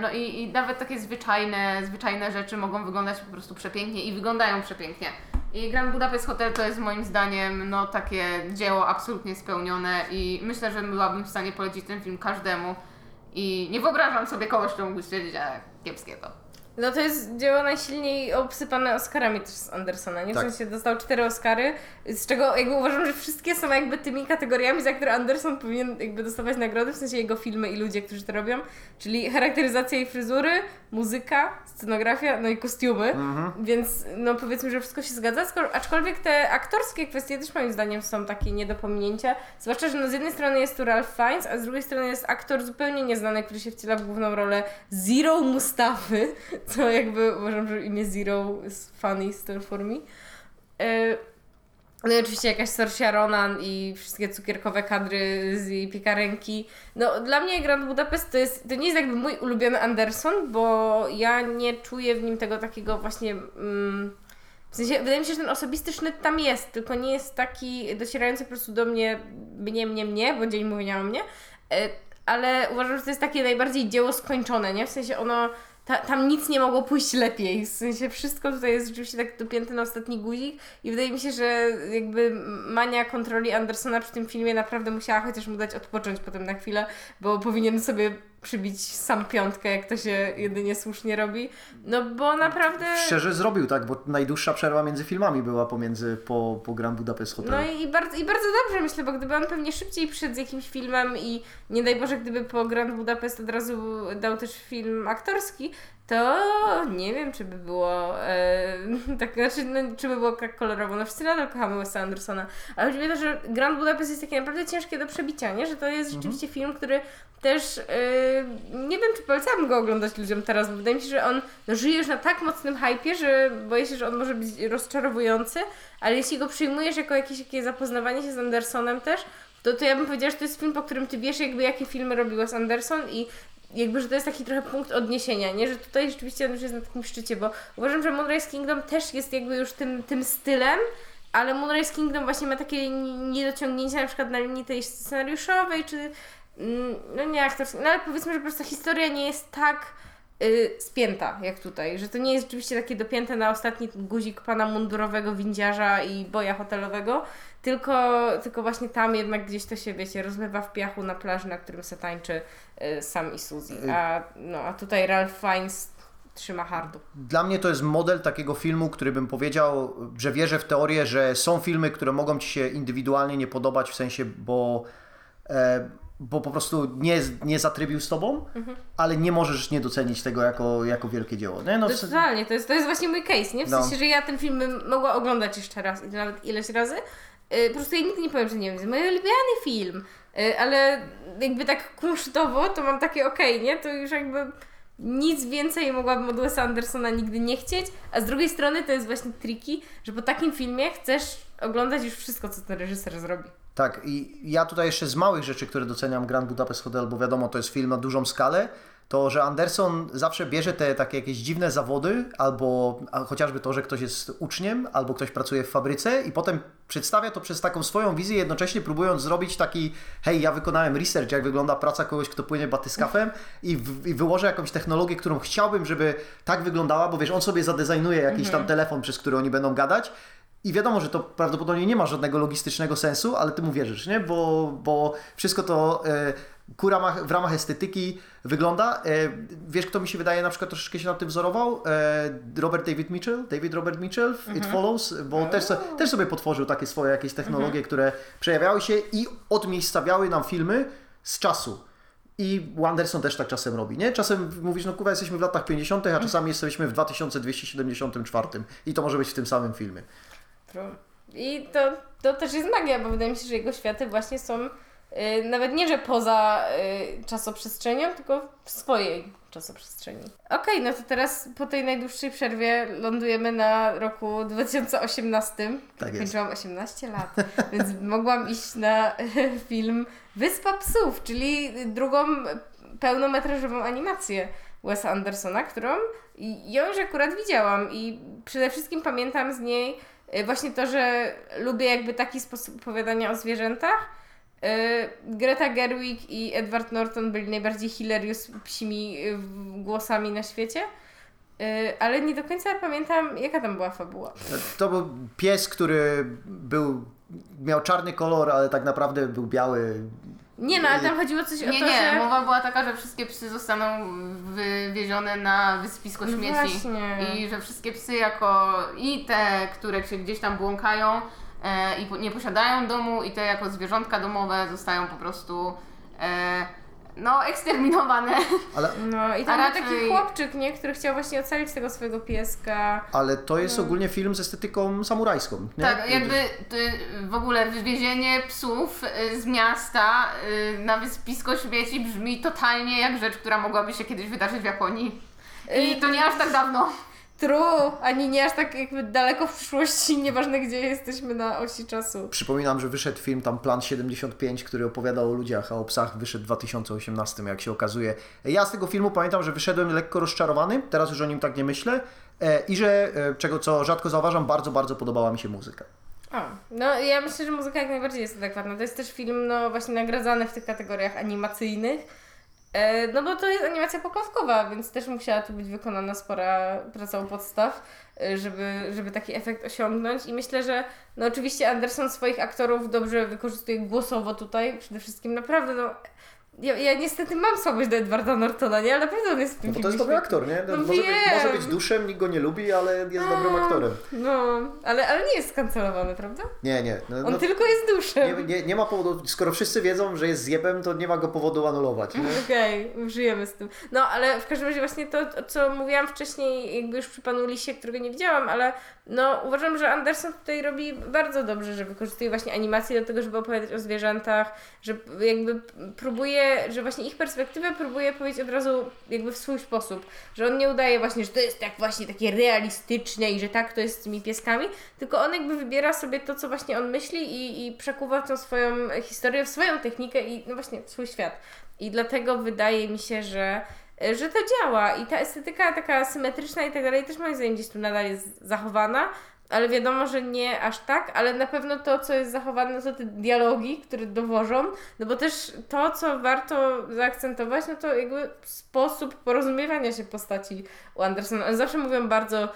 no i, i nawet takie zwyczajne, zwyczajne rzeczy mogą wyglądać po prostu przepięknie i wyglądają przepięknie. I Grand Budapest Hotel to jest moim zdaniem no, takie dzieło absolutnie spełnione i myślę, że byłabym w stanie polecić ten film każdemu i nie wyobrażam sobie kogoś, kto mógłby stwierdzić, a kiepskie to. No to jest dzieło najsilniej obsypane Oscarami też z Andersona, nie? W Tak. sensie dostał cztery Oscary, z czego jakby uważam, że wszystkie są jakby tymi kategoriami, za które Anderson powinien jakby dostawać nagrody, w sensie jego filmy i ludzie, którzy to robią, czyli charakteryzacja i fryzury, muzyka, scenografia, no i kostiumy, więc no powiedzmy, że wszystko się zgadza, aczkolwiek te aktorskie kwestie też moim zdaniem są takie nie do pominięcia, zwłaszcza, że no z jednej strony jest tu Ralph Fiennes, a z drugiej strony jest aktor zupełnie nieznany, który się wciela w główną rolę Zero Mustafy, co jakby uważam, że imię Zero jest funny still for me. E, No i oczywiście jakaś Saoirse Ronan i wszystkie cukierkowe kadry z jej piekarenki. No dla mnie Grand Budapest to jest, to nie jest jakby mój ulubiony Anderson, bo ja nie czuję w nim tego takiego właśnie... Mm, w sensie, wydaje mi się, że ten osobisty sznyt tam jest, tylko nie jest taki docierający po prostu do mnie, mnie, mnie, mnie, bo dzień mówienia o mnie, E, ale uważam, że to jest takie najbardziej dzieło skończone, nie? W sensie ono, ta, tam nic nie mogło pójść lepiej, w sensie wszystko tutaj jest rzeczywiście tak dopięte na ostatni guzik i wydaje mi się, że jakby mania kontroli Andersona przy tym filmie naprawdę musiała chociaż mu dać odpocząć potem na chwilę, bo powinien sobie przybić sam piątkę, jak to się jedynie słusznie robi, no bo naprawdę... Szczerze zrobił tak, bo najdłuższa przerwa między filmami była pomiędzy po, po Grand Budapest Hotel. No i bardzo, i bardzo dobrze myślę, bo gdyby on pewnie szybciej przyszedł z jakimś filmem i nie daj Boże, gdyby po Grand Budapest od razu dał też film aktorski, to nie wiem, czy by było e, tak, znaczy, no, czy by było tak kolorowo. No wszyscy nadal kochamy Wesa Andersona, ale chodzi mi o to, że Grand Budapest jest takie naprawdę ciężkie do przebicia, nie? Że to jest rzeczywiście film, który też e, nie wiem, czy polecałabym go oglądać ludziom teraz, bo wydaje mi się, że on no, żyje już na tak mocnym hypie, że boję się, że on może być rozczarowujący, ale jeśli go przyjmujesz jako jakieś takie zapoznawanie się z Andersonem też, to, to ja bym powiedziała, że to jest film, po którym ty wiesz jakby jakie filmy robił Wes Anderson i jakby, że to jest taki trochę punkt odniesienia, nie? Że tutaj rzeczywiście on już jest na takim szczycie, bo uważam, że Moonrise Kingdom też jest jakby już tym, tym stylem, ale Moonrise Kingdom właśnie ma takie niedociągnięcia na przykład na linii tej scenariuszowej, czy mm, no nie aktorskiej, no ale powiedzmy, że po prostu historia nie jest tak y, spięta jak tutaj, że to nie jest rzeczywiście takie dopięte na ostatni guzik pana mundurowego windziarza i boja hotelowego, tylko, tylko właśnie tam jednak gdzieś to się, wiecie, rozmywa w piachu na plaży, na którym se tańczy y, Sam i Suzy, a, no, a tutaj Ralph Fiennes trzyma hardu. Dla mnie to jest model takiego filmu, który bym powiedział, że wierzę w teorię, że są filmy, które mogą Ci się indywidualnie nie podobać, w sensie, bo, e, bo po prostu nie, nie zatrybił z Tobą, ale nie możesz nie docenić tego jako, jako wielkie dzieło. Nie? No, To totalnie, to jest, to jest właśnie mój case, nie? W No. sensie, że ja ten film bym mogła oglądać jeszcze raz nawet ileś razy. Yy, po prostu ja nigdy nie powiem, że nie wiem, to jest mój ulubiony film, yy, ale jakby tak kunsztowo to mam takie okej, nie? To już jakby nic więcej mogłabym od Wesa Andersona nigdy nie chcieć, a z drugiej strony to jest właśnie triki, że po takim filmie chcesz oglądać już wszystko, co ten reżyser zrobi. Tak, i ja tutaj jeszcze z małych rzeczy, które doceniam Grand Budapest Hotel, bo wiadomo, to jest film na dużą skalę, to że Anderson zawsze bierze te takie jakieś dziwne zawody, albo chociażby to, że ktoś jest uczniem, albo ktoś pracuje w fabryce i potem przedstawia to przez taką swoją wizję, jednocześnie próbując zrobić taki, hej, ja wykonałem research, jak wygląda praca kogoś, kto płynie batyskafem i, w, i wyłożę jakąś technologię, którą chciałbym, żeby tak wyglądała, bo wiesz, on sobie zadezajnuje jakiś tam telefon, przez który oni będą gadać i wiadomo, że to prawdopodobnie nie ma żadnego logistycznego sensu, ale ty mu wierzysz, nie? Bo, bo wszystko to e, ku ramach, w ramach estetyki wygląda. E, wiesz, kto mi się wydaje na przykład troszeczkę się na tym wzorował? E, Robert David Mitchell, David Robert Mitchell w It Follows, bo też, też sobie potworzył takie swoje jakieś technologie, które przejawiały się i odmiejscawiały nam filmy z czasu. I Anderson też tak czasem robi, nie? Czasem mówisz, no kurwa, jesteśmy w latach 50., a czasami jesteśmy w 2274 i to może być w tym samym filmie. I to, to też jest magia, bo wydaje mi się, że jego światy właśnie są y, nawet nie, że poza y, czasoprzestrzenią, tylko w swojej czasoprzestrzeni. Okej, no to teraz po tej najdłuższej przerwie lądujemy na roku 2018. Tak jest. Kończyłam 18 lat, więc mogłam iść na film Wyspa Psów, czyli drugą pełnometrażową animację Wesa Andersona, którą ją już akurat widziałam i przede wszystkim pamiętam z niej właśnie to, że lubię jakby taki sposób opowiadania o zwierzętach. Y, Greta Gerwig i Edward Norton byli najbardziej hilarious psimi y, głosami na świecie. Y, Ale nie do końca pamiętam, jaka tam była fabuła. To był pies, który był, miał czarny kolor, ale tak naprawdę był biały. Nie no, ale tam chodziło coś o Nie, to, nie, że... mowa była taka, że wszystkie psy zostaną wywiezione na wyspisko No śmieci. właśnie. I że wszystkie psy jako i te, które się gdzieś tam błąkają e, i nie posiadają domu, i te jako zwierzątka domowe zostają po prostu e, no eksterminowane. Ale, No i tam raczej- taki chłopczyk, nie? Który chciał właśnie ocalić tego swojego pieska. ale to jest ogólnie film z estetyką samurajską. Nie? Tak, jakby y, w ogóle wywiezienie psów y, z miasta y, na wyspisko śmieci brzmi totalnie jak rzecz, która mogłaby się kiedyś wydarzyć w Japonii. I to nie aż tak dawno. True, ani nie aż tak jakby daleko w przyszłości, nieważne gdzie jesteśmy na osi czasu. Przypominam, że wyszedł film tam Plan 75, który opowiadał o ludziach, a o psach wyszedł w 2018, jak się okazuje. Ja z tego filmu pamiętam, że wyszedłem lekko rozczarowany, teraz już o nim tak nie myślę. E, I że, e, czego co rzadko zauważam, bardzo, bardzo podobała mi się muzyka. O, no ja myślę, że muzyka jak najbardziej jest adekwatna. To jest też film, no właśnie nagradzany w tych kategoriach animacyjnych. E, no bo to jest animacja pokładkowa, więc też musiała tu być wykonana spora praca u podstaw, e, żeby, żeby taki efekt osiągnąć. I myślę, że no oczywiście Anderson swoich aktorów dobrze wykorzystuje głosowo tutaj. Przede wszystkim naprawdę, no ja, ja niestety mam słabość do Edwarda Nortona, nie? Ale naprawdę on jest w tym No bo to jest dobry aktor, nie? No może, być, może wiem. być duszem, nikt go nie lubi, ale jest dobrym aktorem. No, ale, ale nie jest skancelowany, prawda? Nie, nie. No, On no, tylko jest duszem. nie, nie, nie ma powodu, skoro wszyscy wiedzą, że jest zjebem, to nie ma go powodu anulować. Okej, żyjemy z tym. No, ale w każdym razie właśnie to, co mówiłam wcześniej, jakby już przy panu Lisie, którego nie widziałam, ale no uważam, że Anderson tutaj robi bardzo dobrze, że wykorzystuje właśnie animację do tego, żeby opowiadać o zwierzętach, że jakby próbuje, że właśnie ich perspektywę próbuje powiedzieć od razu jakby w swój sposób, że on nie udaje właśnie, że to jest tak właśnie takie realistyczne i że tak to jest z tymi pieskami, tylko on jakby wybiera sobie to, co właśnie on myśli i, i przekuwa tą swoją historię, w swoją technikę i no właśnie w swój świat. I dlatego wydaje mi się, że, że to działa i ta estetyka taka symetryczna i tak dalej też moim zdaniem gdzieś tu nadal jest zachowana, ale wiadomo, że nie aż tak, ale na pewno to, co jest zachowane, to te dialogi, które dowożą, no bo też to, co warto zaakcentować, no to jakby sposób porozumiewania się postaci u Andersona. One zawsze mówią bardzo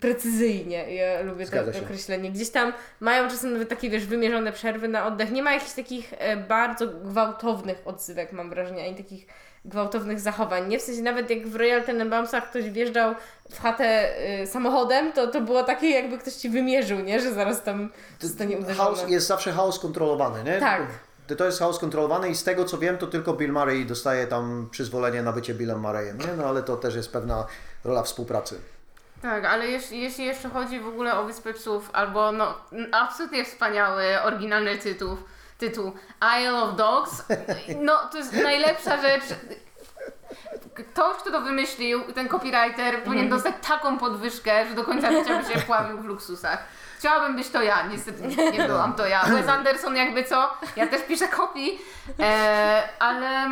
precyzyjnie. Ja lubię Zgadza to się. określenie. Gdzieś tam mają czasem nawet takie, wiesz, wymierzone przerwy na oddech. Nie ma jakichś takich e, bardzo gwałtownych odzywek, mam wrażenie, ani takich gwałtownych zachowań. Nie w sensie nawet jak w Royal Tenenbaumsach ktoś wjeżdżał w chatę y, samochodem, to to było takie jakby ktoś ci wymierzył, nie? Że zaraz tam zostanie uderzony. Chaos, jest zawsze chaos kontrolowany, nie? Tak. To, to jest chaos kontrolowany i z tego co wiem, to tylko Bill Murray dostaje tam przyzwolenie na bycie Billem Murrayem, nie? No ale to też jest pewna rola współpracy. Tak, ale jeśli, jeśli jeszcze chodzi w ogóle o Wyspę Psów, albo no absolutnie wspaniały, oryginalny tytuł, tytuł Isle of Dogs, no to jest najlepsza rzecz. ktoś, kto to wymyślił, ten copywriter, powinien dostać taką podwyżkę, że do końca życia by się pławił w luksusach. Chciałabym być to ja, niestety nie byłam to ja. Wes Anderson jakby co, ja też piszę kopii, e, ale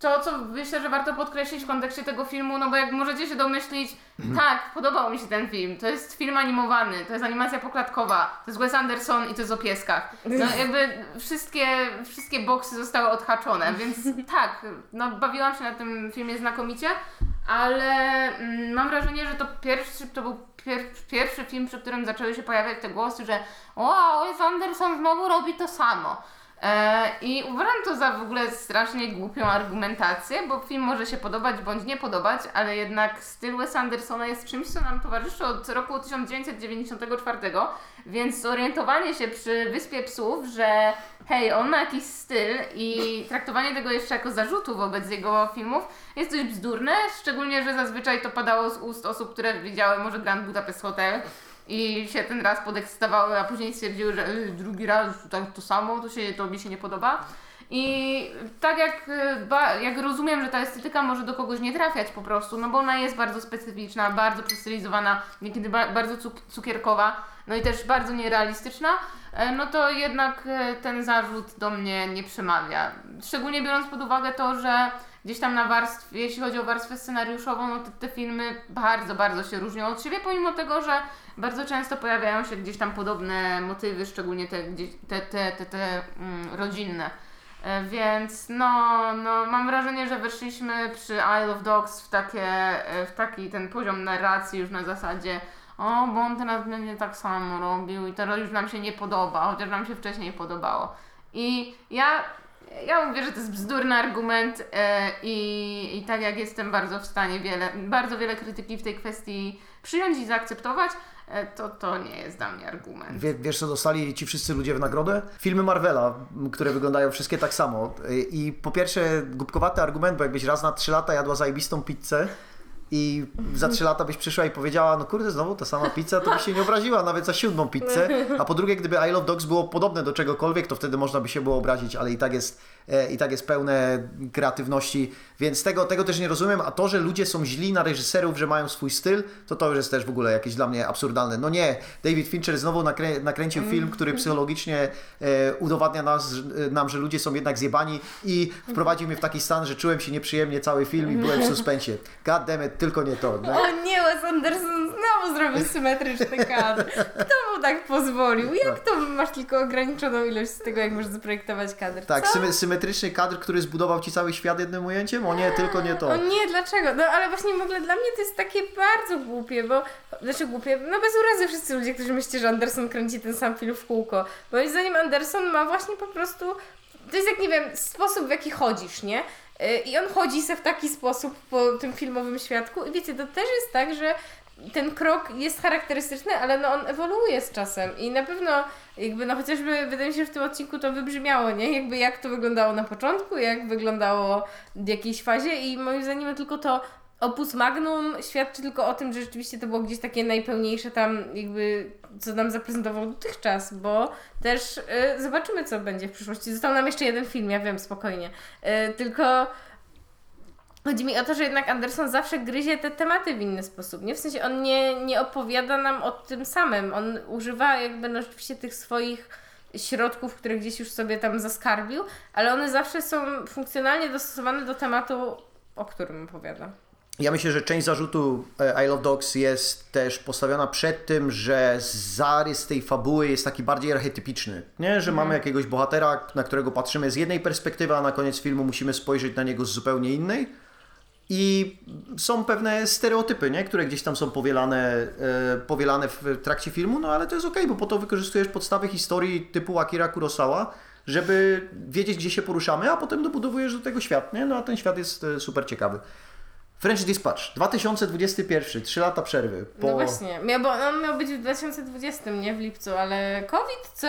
to, co myślę, że warto podkreślić w kontekście tego filmu, no bo jak możecie się domyślić, tak, podobał mi się ten film. To jest film animowany, to jest animacja poklatkowa, to jest Wes Anderson i to jest o pieskach. No jakby wszystkie, wszystkie boksy zostały odhaczone, więc tak, no bawiłam się na tym filmie znakomicie, ale mm, mam wrażenie, że to pierwszy, to był pier, pierwszy film, przy którym zaczęły się pojawiać te głosy, że wow, Wes Anderson znowu robi to samo. E, I uważam to za w ogóle strasznie głupią argumentację, bo film może się podobać bądź nie podobać, ale jednak styl Wes Andersona jest czymś, co nam towarzyszy od roku 1994, więc zorientowanie się przy Wyspie Psów, że hej, on ma jakiś styl i traktowanie tego jeszcze jako zarzutu wobec jego filmów jest dość bzdurne, szczególnie, że zazwyczaj to padało z ust osób, które widziały może Grand Budapest Hotel i się ten raz podekscytowały, a później stwierdziły, że "Ej, drugi raz tak to samo, to, się, to mi się nie podoba. I tak jak, y, jak rozumiem, że ta estetyka może do kogoś nie trafiać po prostu, no bo ona jest bardzo specyficzna, bardzo przestylizowana, niekiedy ba, bardzo cuk- cukierkowa, no i też bardzo nierealistyczna, e, no to jednak e, ten zarzut do mnie nie przemawia. Szczególnie biorąc pod uwagę to, że gdzieś tam na warstwie, jeśli chodzi o warstwę scenariuszową, no te, te filmy bardzo, bardzo się różnią od siebie, pomimo tego, że bardzo często pojawiają się gdzieś tam podobne motywy, szczególnie te, te, te, te, te mm, rodzinne. E, Więc no, no, mam wrażenie, że weszliśmy przy Isle of Dogs w, takie, e, w taki ten poziom narracji już na zasadzie o, bo on teraz będzie tak samo robił i teraz już nam się nie podoba, chociaż nam się wcześniej podobało. I ja, ja mówię, że to jest bzdurny argument e, i, i tak jak jestem bardzo w stanie wiele, bardzo wiele krytyki w tej kwestii przyjąć i zaakceptować, e, to to nie jest dla mnie argument. Wie, wiesz, co dostali ci wszyscy ludzie w nagrodę? Filmy Marvela, które wyglądają wszystkie tak samo. Y, I po pierwsze, głupkowaty argument, bo jakbyś raz na 3 lata jadła zajebistą pizzę i za 3 lata byś przyszła i powiedziała, no kurde, znowu ta sama pizza, to byś się nie obraziła nawet za siódmą pizzę. A po drugie, gdyby I Love Dogs było podobne do czegokolwiek, to wtedy można by się było obrazić, ale i tak jest, e, i tak jest pełne kreatywności, więc tego, tego też nie rozumiem. A to, że ludzie są źli na reżyserów, że mają swój styl, to to już jest też w ogóle jakieś dla mnie absurdalne. No nie, David Fincher znowu nakrę, nakręcił film, który psychologicznie e, udowadnia nas, e, nam, że ludzie są jednak zjebani i wprowadził mnie w taki stan, że czułem się nieprzyjemnie cały film i byłem w suspensie. God damn it, tylko nie to. No. O nie, Wes Anderson znowu zrobił symetryczny kadr. Kto mu tak pozwolił? Jak to masz tylko ograniczoną ilość z tego, jak możesz zaprojektować kadr? Tak, symetryczny kadr, który zbudował ci cały świat jednym ujęciem? O nie, tylko nie to. O nie, dlaczego? No ale właśnie w ogóle dla mnie to jest takie bardzo głupie, bo... Znaczy głupie, no bez urazy wszyscy ludzie, którzy myślicie, że Anderson kręci ten sam film w kółko. Moim zdaniem Anderson ma właśnie po prostu... To jest jak, nie wiem, sposób w jaki chodzisz, nie? Yy, I on chodzi se w taki sposób po tym filmowym świadku. I wiecie, to też jest tak, że ten krok jest charakterystyczny, ale no on ewoluuje z czasem. I na pewno jakby no chociażby wydaje mi się, że w tym odcinku to wybrzmiało, nie? Jakby jak to wyglądało na początku, jak wyglądało w jakiejś fazie. I moim zdaniem tylko to opus magnum świadczy tylko o tym, że rzeczywiście to było gdzieś takie najpełniejsze tam jakby co nam zaprezentował dotychczas, bo też y, zobaczymy co będzie w przyszłości. Został nam jeszcze jeden film, ja wiem, spokojnie. Y, tylko Chodzi mi o to, że jednak Anderson zawsze gryzie te tematy w inny sposób, nie? W sensie on nie, nie opowiada nam o tym samym. On używa jakby no rzeczywiście tych swoich środków, które gdzieś już sobie tam zaskarbił, ale one zawsze są funkcjonalnie dostosowane do tematu, o którym opowiada. Ja myślę, że część zarzutu e, I Love Dogs jest też postawiona przed tym, że zarys tej fabuły jest taki bardziej archetypiczny. Nie? Że mamy jakiegoś bohatera, na którego patrzymy z jednej perspektywy, a na koniec filmu musimy spojrzeć na niego z zupełnie innej. I są pewne stereotypy, nie? które gdzieś tam są powielane, e, powielane w trakcie filmu, no ale to jest okej, bo po to wykorzystujesz podstawy historii typu Akira Kurosawa, żeby wiedzieć, gdzie się poruszamy, a potem dobudowujesz do tego świat, nie? No a ten świat jest e, super ciekawy. French Dispatch, 2021, 3 lata przerwy. Po... No właśnie, miał, bo on miał być w 2020, nie w lipcu, ale COVID, co?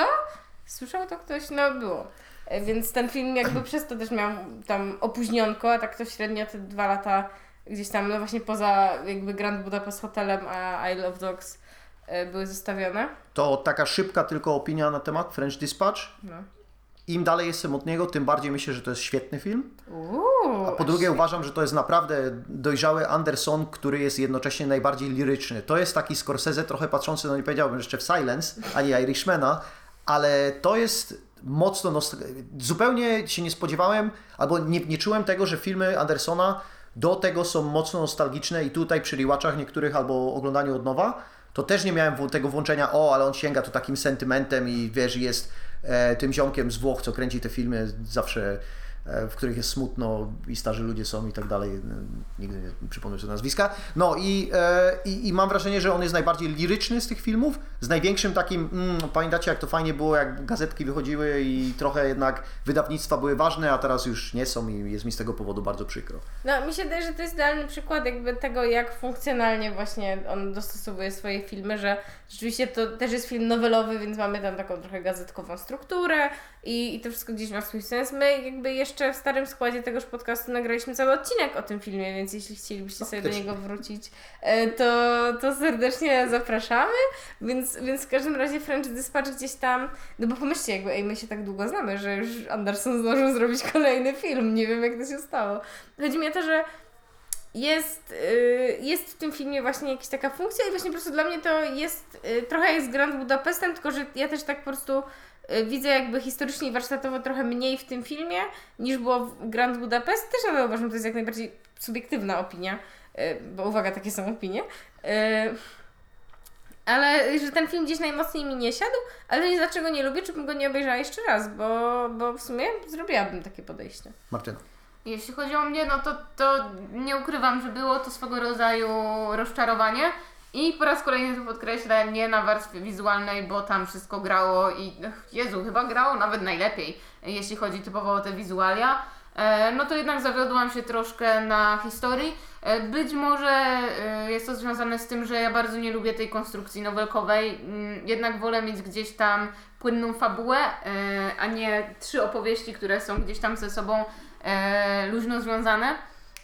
Słyszał to ktoś? No było. E, Więc ten film jakby przez to też miał tam opóźnionko, a tak to średnio te dwa lata gdzieś tam, no właśnie poza jakby Grand Budapest Hotelem a I Love Dogs e, były zostawione. To taka szybka tylko opinia na temat French Dispatch. No. Im dalej jestem od niego, tym bardziej myślę, że to jest świetny film. Uuu. A po drugie uważam, że to jest naprawdę dojrzały Anderson, który jest jednocześnie najbardziej liryczny. To jest taki Scorsese trochę patrzący, no nie powiedziałbym jeszcze w Silence, ani Irishmana, ale to jest mocno, nost- zupełnie się nie spodziewałem, albo nie, nie czułem tego, że filmy Andersona do tego są mocno nostalgiczne i tutaj przy rewatchach niektórych albo oglądaniu od nowa, to też nie miałem tego włączenia, o, ale on sięga tu takim sentymentem i wiesz, jest tym ziomkiem z Włoch, co kręci te filmy zawsze, e, w których jest smutno i starzy ludzie są i tak dalej. E, Nigdy nie przypomnę sobie nazwiska. No i, e, i, i mam wrażenie, że on jest najbardziej liryczny z tych filmów, z największym takim, mm, pamiętacie jak to fajnie było, jak gazetki wychodziły i trochę jednak wydawnictwa były ważne, a teraz już nie są i jest mi z tego powodu bardzo przykro. No, mi się wydaje, że to jest idealny przykład jakby tego, jak funkcjonalnie właśnie on dostosowuje swoje filmy, że rzeczywiście to też jest film nowelowy, więc mamy tam taką trochę gazetkową strukturę i, i to wszystko gdzieś ma swój sens. My jakby jeszcze w starym składzie tegoż podcastu nagraliśmy cały odcinek o tym filmie, więc jeśli chcielibyście sobie do niego wrócić, e, to, to serdecznie zapraszamy. Więc, więc w każdym razie French Dispatch gdzieś tam, no bo pomyślcie, jakby ej, my się tak długo znamy, że już Anderson zdążył zrobić kolejny film. Nie wiem, jak to się stało. Chodzi mi o to, że jest, y, jest w tym filmie właśnie jakaś taka funkcja i właśnie po prostu dla mnie to jest, y, trochę jest Grand Budapestem, tylko że ja też tak po prostu widzę jakby historycznie i warsztatowo trochę mniej w tym filmie niż było w Grand Budapest. Też ale uważam, że to jest jak najbardziej subiektywna opinia, y, bo uwaga, takie są opinie. Y, ale że ten film gdzieś najmocniej mi nie siadł, ale nie dlaczego nie lubię, czy bym go nie obejrzała jeszcze raz, bo, bo w sumie zrobiłabym takie podejście. Martyna. Jeśli chodzi o mnie, no to, to nie ukrywam, że było to swego rodzaju rozczarowanie. I po raz kolejny to podkreślę, nie na warstwie wizualnej, bo tam wszystko grało i Jezu, chyba grało nawet najlepiej, jeśli chodzi typowo o te wizualia. E, no to jednak zawiodłam się troszkę na historii. E, być może e, jest to związane z tym, że ja bardzo nie lubię tej konstrukcji nowelkowej. Mm, Jednak wolę mieć gdzieś tam płynną fabułę, a nie trzy opowieści, które są gdzieś tam ze sobą luźno związane.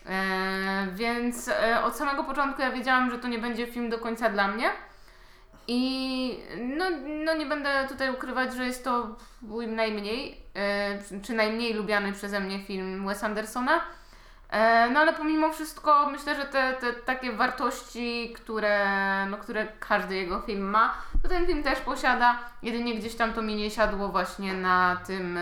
E, więc e, od samego początku ja wiedziałam, że to nie będzie film do końca dla mnie. I no, no nie będę tutaj ukrywać, że jest to mój najmniej, e, czy- najmniej lubiany przeze mnie film Wes Andersona. No ale pomimo wszystko myślę, że te, te takie wartości, które, no, które każdy jego film ma, to ten film też posiada. Jedynie gdzieś tam to mi nie siadło właśnie na tym,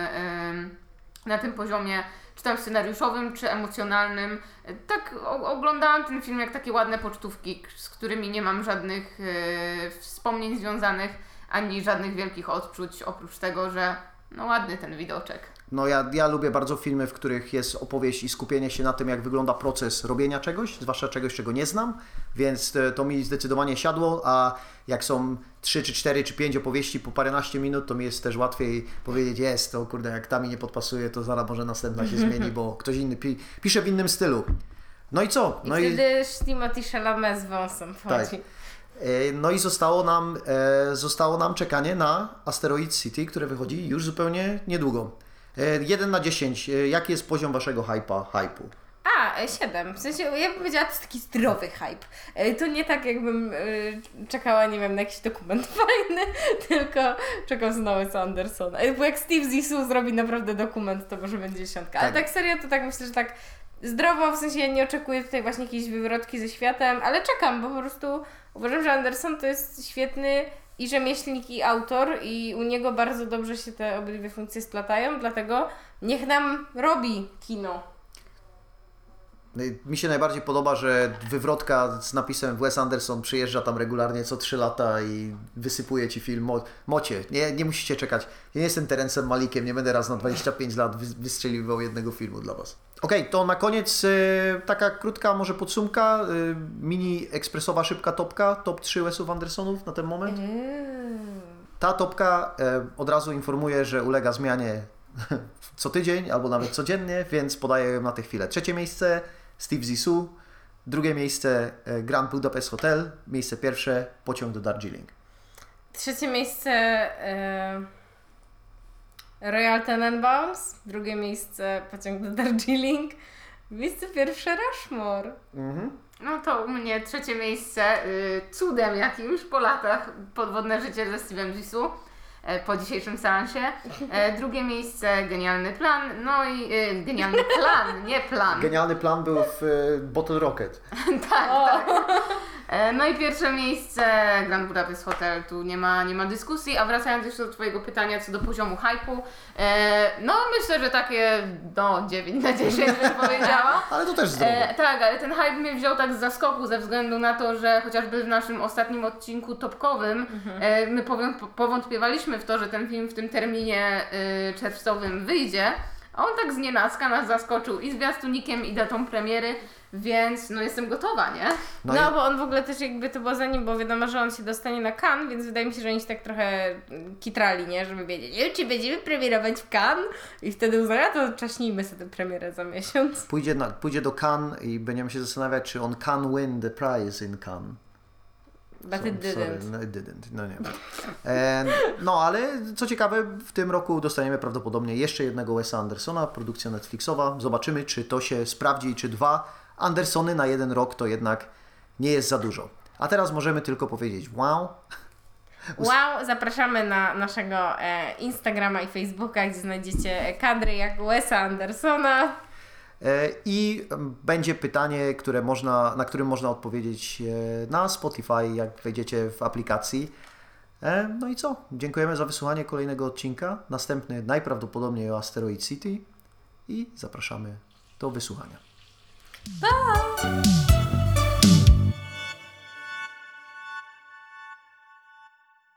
na tym poziomie czy tam scenariuszowym, czy emocjonalnym. Tak oglądałam ten film jak takie ładne pocztówki, z którymi nie mam żadnych e, wspomnień związanych, ani żadnych wielkich odczuć, oprócz tego, że no ładny ten widoczek. No ja, ja lubię bardzo filmy, w których jest opowieść i skupienie się na tym, jak wygląda proces robienia czegoś, zwłaszcza czegoś, czego nie znam, więc to, to mi zdecydowanie siadło, a jak są 3 czy 4 czy 5 opowieści po paręnaście minut, to mi jest też łatwiej powiedzieć, jest, to kurde, jak ta mi nie podpasuje, to zaraz może następna się zmieni, bo ktoś inny pi pisze w innym stylu. No i co? I No wtedy Timothy Chalamet z wąsem wchodzi. Tak. E, No i zostało nam, e, zostało nam czekanie na Asteroid City, które wychodzi już zupełnie niedługo. E, 1 na 10. E, Jaki jest poziom waszego hypa, hypu? A, e, 7. W sensie, ja bym powiedziała, to jest taki zdrowy hype. E, To nie tak, jakbym e, czekała, nie wiem, na jakiś dokument fajny, tylko czekam znowu Wes'a Andersona. E, Bo jak Steve Zissou zrobi naprawdę dokument, to może będzie dziesiątka. Ale Tak. tak serio, to tak myślę, że tak zdrowo, w sensie ja nie oczekuję tutaj właśnie jakiejś wywrotki ze światem, ale czekam, bo po prostu uważam, że Anderson to jest świetny i rzemieślnik, i autor, i u niego bardzo dobrze się te obydwie funkcje splatają, dlatego niech nam robi kino. Y, Mi się najbardziej podoba, że wywrotka z napisem Wes Anderson przyjeżdża tam regularnie co 3 lata i wysypuje ci film. Mo mocie, nie, nie musicie czekać. Ja nie jestem Terencem Malikiem, nie będę raz na 25 lat wy wystrzeliwał jednego filmu dla Was. Okej, to na koniec y, taka krótka może podsumka, y, mini ekspresowa szybka topka, top 3 Wesów Andersonów na ten moment. Mm. Ta topka e, od razu informuje, że ulega zmianie co tydzień albo nawet codziennie, więc podaję ją na tę chwilę. Trzecie miejsce Steve Zissou, drugie miejsce e, Grand Budapest Hotel, miejsce pierwsze Pociąg do Darjeeling. Trzecie miejsce e, Royal Tenenbaums, drugie miejsce Pociąg do Darjeeling, miejsce pierwsze Rushmore. Mhm. No to u mnie trzecie miejsce, y, cudem jakimś po latach, podwodne życie ze Steve'em Zissou. E, po dzisiejszym seansie. E, drugie miejsce Genialny Plan, no i e, Genialny Plan, nie plan. Genialny plan był w e, Bottle Rocket. tak, O. tak. E, No i pierwsze miejsce Grand Budapest Hotel, tu nie ma, nie ma dyskusji, a wracając jeszcze do Twojego pytania co do poziomu hypu, e, no myślę, że takie no 9 na 10 bym powiedziała. Ale to też zdrowo. E, tak, ale ten hype mnie wziął tak z zaskoku ze względu na to, że chociażby w naszym ostatnim odcinku topkowym e, my pową- w to, że ten film w tym terminie e, czerwcowym wyjdzie. A on tak z nienacka nas zaskoczył i zwiastunikiem i datą premiery, więc no jestem gotowa, nie? No No, i- bo on w ogóle też jakby to było za nim, bo wiadomo, że on się dostanie na Cannes, więc wydaje mi się, że oni się tak trochę mm, kitrali, nie? Żeby wiedzieć, nie, czy będziemy premierować w Cannes i wtedy uznają, to czaśnijmy sobie tę premierę za miesiąc. Pójdzie, na, pójdzie do Cannes i będziemy się zastanawiać, czy on can win the prize in Cannes. But it So- sorry, didn't. No, it didn't. No nie. E, no ale co ciekawe, w tym roku dostaniemy prawdopodobnie jeszcze jednego Wesa Andersona, produkcja Netflixowa. Zobaczymy, czy to się sprawdzi i czy dwa Andersony na jeden rok to jednak nie jest za dużo. A teraz możemy tylko powiedzieć wow. Wow, zapraszamy na naszego e, Instagrama i Facebooka, gdzie znajdziecie kadry jak Wesa Andersona. E, I będzie pytanie, które można, na którym można odpowiedzieć e, na Spotify, jak wejdziecie w aplikacji. E, No i co? Dziękujemy za wysłuchanie kolejnego odcinka. Następny najprawdopodobniej o Asteroid City i zapraszamy do wysłuchania. Pa!